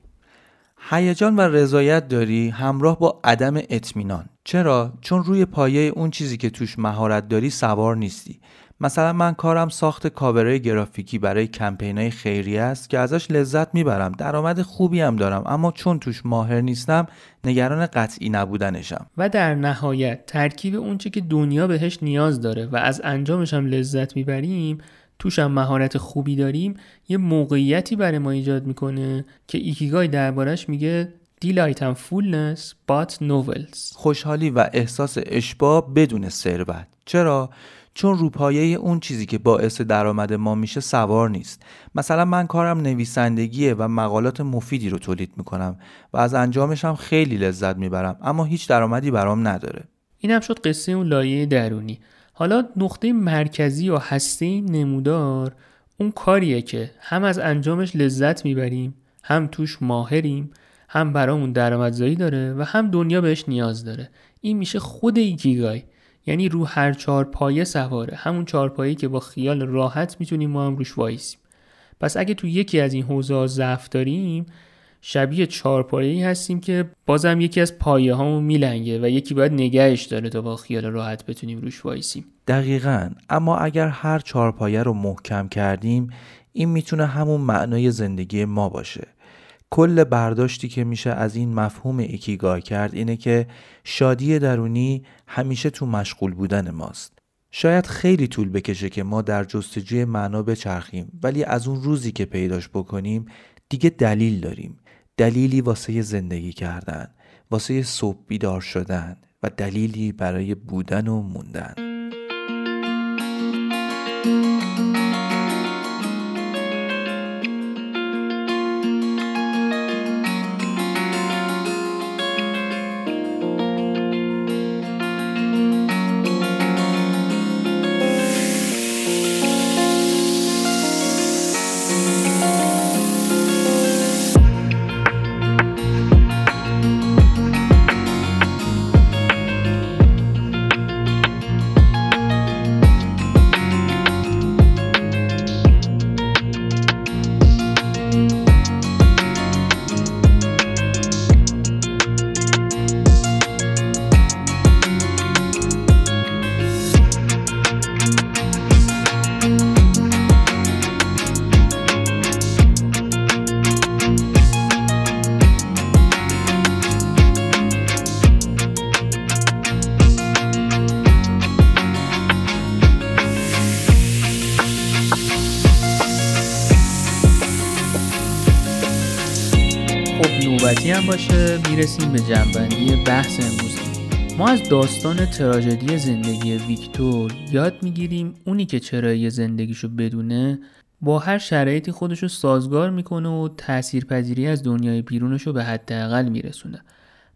هیجان و رضایت داری همراه با عدم اطمینان. چرا؟ چون روی پایه اون چیزی که توش مهارت داری سوار نیستی. مثلا من کارم ساخت کاورای گرافیکی برای کمپینای خیریه است که ازش لذت می‌برم. درآمد خوبی هم دارم اما چون توش ماهر نیستم نگران قطعی نبودنشم. و در نهایت ترکیب اونچه که دنیا بهش نیاز داره و از انجامش هم لذت می‌بریم توش هم مهارت خوبی داریم یه موقعیتی برای ما ایجاد می‌کنه که ایکیگای دربارش میگه Delight and fullness but novels خوشحالی و احساس اشباع بدون ثروت. چرا؟ چون روپایه اون چیزی که باعث درآمد ما میشه سوار نیست. مثلا من کارم نویسندگیه و مقالات مفیدی رو تولید می‌کنم و از انجامش هم خیلی لذت می‌برم اما هیچ درآمدی برام نداره. اینم شد قصه اون لایه درونی. حالا نقطه مرکزی و هسته نمودار اون کاریه که هم از انجامش لذت می‌بریم هم توش ماهریم هم برامون درآمدزایی داره و هم دنیا بهش نیاز داره. این میشه خود ایکیگای. یعنی رو هر چهار پایه سواره. همون چهار پایه که با خیال راحت می‌تونیم ما هم روش وایسیم. پس اگه تو یکی از این حوزه ضعف داریم شبیه چهارپایه‌ای هستیم که بازم یکی از پایه هامون میلنگه و یکی باید نگهش داره تا با خیال راحت بتونیم روش وایسیم. دقیقا. اما اگر هر چهارپایه رو محکم کردیم این می‌تونه همون معنای زندگی ما باشه. کل برداشتی که میشه از این مفهوم ایکیگای کرد اینه که شادی درونی همیشه تو مشغول بودن ماست. شاید خیلی طول بکشه که ما در جستجوی معنا بچرخیم ولی از اون روزی که پیداش بکنیم دیگه دلیل داریم. دلیلی واسه زندگی کردن واسه صبح بیدار شدن و دلیلی برای بودن و موندن. به جنبندی بحث امروز. ما از داستان تراژدی زندگی ویکتور یاد می‌گیریم. اونی که چرایی زندگیشو بدونه با هر شرایطی خودشو سازگار می‌کنه و تاثیرپذیری از دنیای بیرونشو به حداقل میرسونه.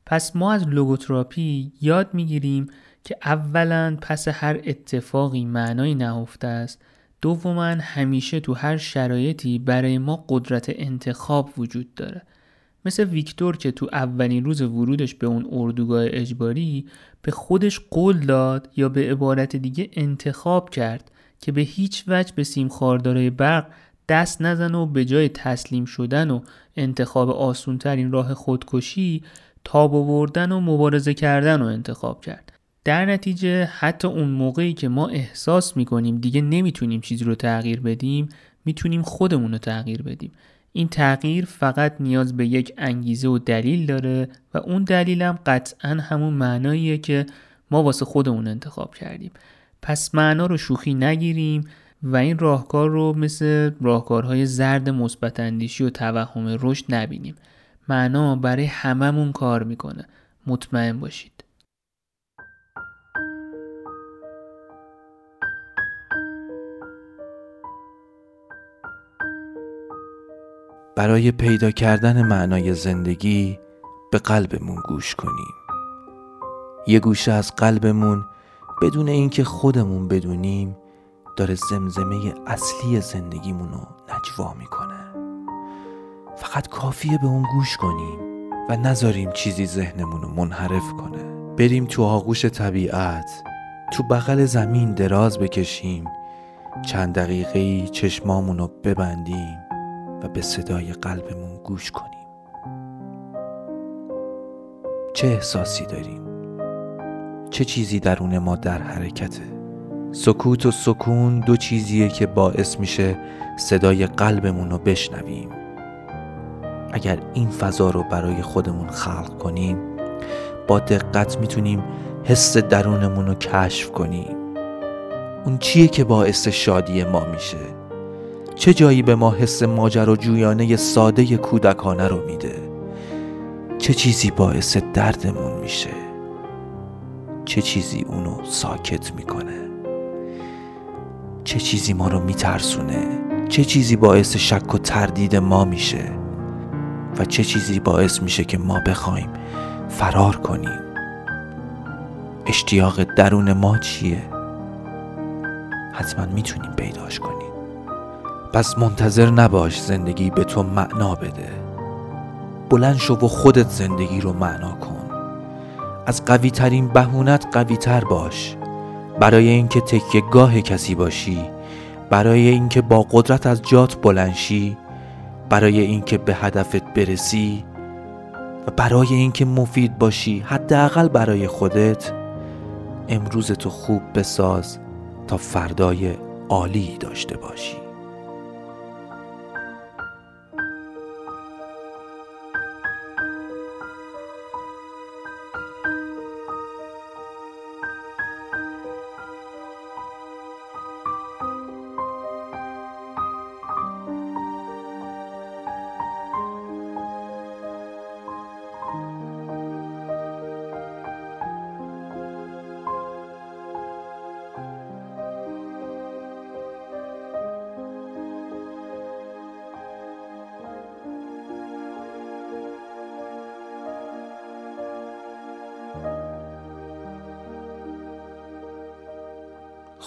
پس ما از لوگوتراپی یاد می‌گیریم که اولا پس هر اتفاقی معنای نهفته است. دوما همیشه تو هر شرایطی برای ما قدرت انتخاب وجود داره. مثل ویکتور که تو اولین روز ورودش به اون اردوگاه اجباری به خودش قول داد یا به عبارت دیگه انتخاب کرد که به هیچ وجه به سیم خاردارای برق دست نزن و به جای تسلیم شدن و انتخاب آسونترین راه خودکشی تاب آوردن و مبارزه کردن رو انتخاب کرد. در نتیجه حتی اون موقعی که ما احساس می‌کنیم دیگه نمی‌تونیم چیزی رو تغییر بدیم می‌تونیم خودمون رو تغییر بدیم. این تغییر فقط نیاز به یک انگیزه و دلیل داره و اون دلیلم قطعا همون معناییه که ما واسه خودمون انتخاب کردیم. پس معنا رو شوخی نگیریم و این راهکار رو مثل راهکارهای زرد مثبت اندیشی و توهم رشد نبینیم. معنا برای هممون کار می‌کنه. مطمئن باشید. برای پیدا کردن معنای زندگی به قلبمون گوش کنیم. یه گوشه از قلبمون بدون اینکه خودمون بدونیم داره زمزمه اصلی زندگیمون رو نجوا می‌کنه. فقط کافیه به اون گوش کنیم و نذاریم چیزی ذهنمون رو منحرف کنه. بریم تو آغوش طبیعت تو بغل زمین دراز بکشیم چند دقیقه چشمامون رو ببندیم. و به صدای قلبمون گوش کنیم. چه احساسی داریم؟ چه چیزی درون ما در حرکته سکوت و سکون دو چیزیه که باعث میشه صدای قلبمون رو بشنویم. اگر این فضا رو برای خودمون خلق کنیم با دقت می‌تونیم حس درونمون رو کشف کنیم. اون چیه که باعث شادی ما میشه؟ چه جایی به ما حس جویانه ساده کودکانه رو میده؟ چه چیزی باعث دردمون میشه؟ چه چیزی اونو ساکت می‌کنه؟ چه چیزی ما رو میترسونه؟ چه چیزی باعث شک و تردید ما میشه؟ و چه چیزی باعث میشه که ما بخوایم فرار کنیم؟ اشتیاق درون ما چیه؟ حتما می‌تونیم پیداش کنیم. پس منتظر نباش زندگی به تو معنا بده. بلند شو و خودت زندگی رو معنا کن. از قوی ترین بهونت قوی تر باش. برای اینکه تکیه گاه کسی باشی برای اینکه با قدرت از جات بلنشی برای اینکه به هدفت برسی و برای اینکه مفید باشی حداقل برای خودت امروز تو خوب بساز تا فردای عالی داشته باشی.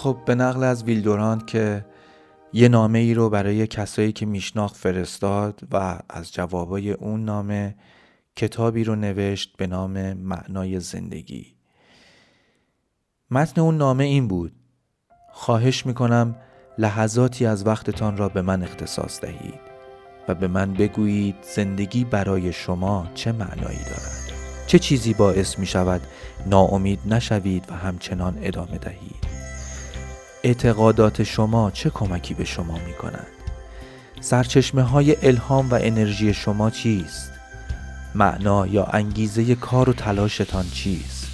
خب به نقل از ویلدورانت که یه نامه ای رو برای کسایی که میشناخت فرستاد و از جوابای اون نامه کتابی رو نوشت به نام معنای زندگی. متن اون نامه این بود خواهش می‌کنم لحظاتی از وقتتان را به من اختصاص دهید و به من بگویید زندگی برای شما چه معنایی دارد. چه چیزی باعث می شود ناامید نشوید و همچنان ادامه دهید. اعتقادات شما چه کمکی به شما می کند؟ سرچشمه های الهام و انرژی شما چیست؟ معنا یا انگیزه کار و تلاشتان چیست؟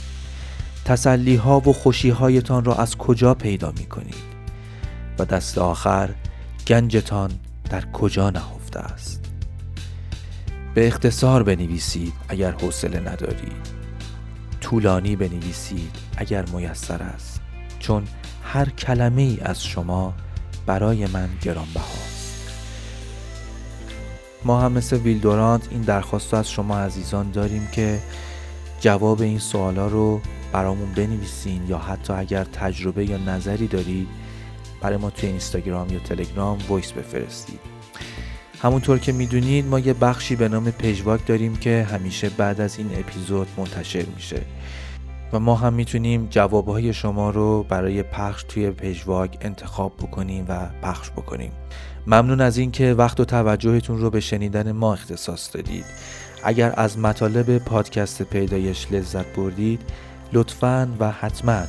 تسلی ها و خوشی هایتان را از کجا پیدا می کنید؟ و دست آخر گنجتان در کجا نهفته است؟ به اختصار بنویسید اگر حوصله ندارید طولانی بنویسید اگر میسر است چون هر کلمه ای از شما برای من گرانبهاست ما هم مثل ویل دورانت این درخواست رو از شما عزیزان داریم که جواب این سوالا رو برامون بنویسین یا حتی اگر تجربه یا نظری دارید برای ما توی اینستاگرام یا تلگرام voice بفرستید. همونطور که می‌دونید ما یه بخشی به نام پیجواک داریم که همیشه بعد از این اپیزود منتشر میشه. و ما هم می‌تونیم جوابهای شما رو برای پخش توی پیجواگ انتخاب بکنیم و پخش بکنیم. ممنون از اینکه وقت و توجهتون رو به شنیدن ما اختصاص دادید. اگر از مطالب پادکست پیدایش لذت بردید لطفا و حتما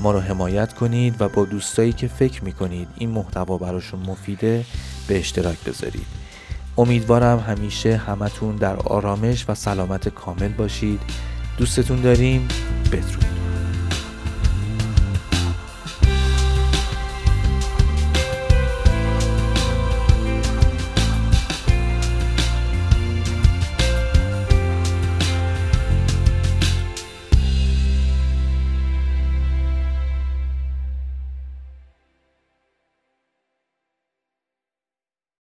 ما رو حمایت کنید و با دوستایی که فکر می‌کنید این محتوا براشون مفیده به اشتراک بذارید. امیدوارم همیشه همتون در آرامش و سلامت کامل باشید. دوستتون داریم. بدرود.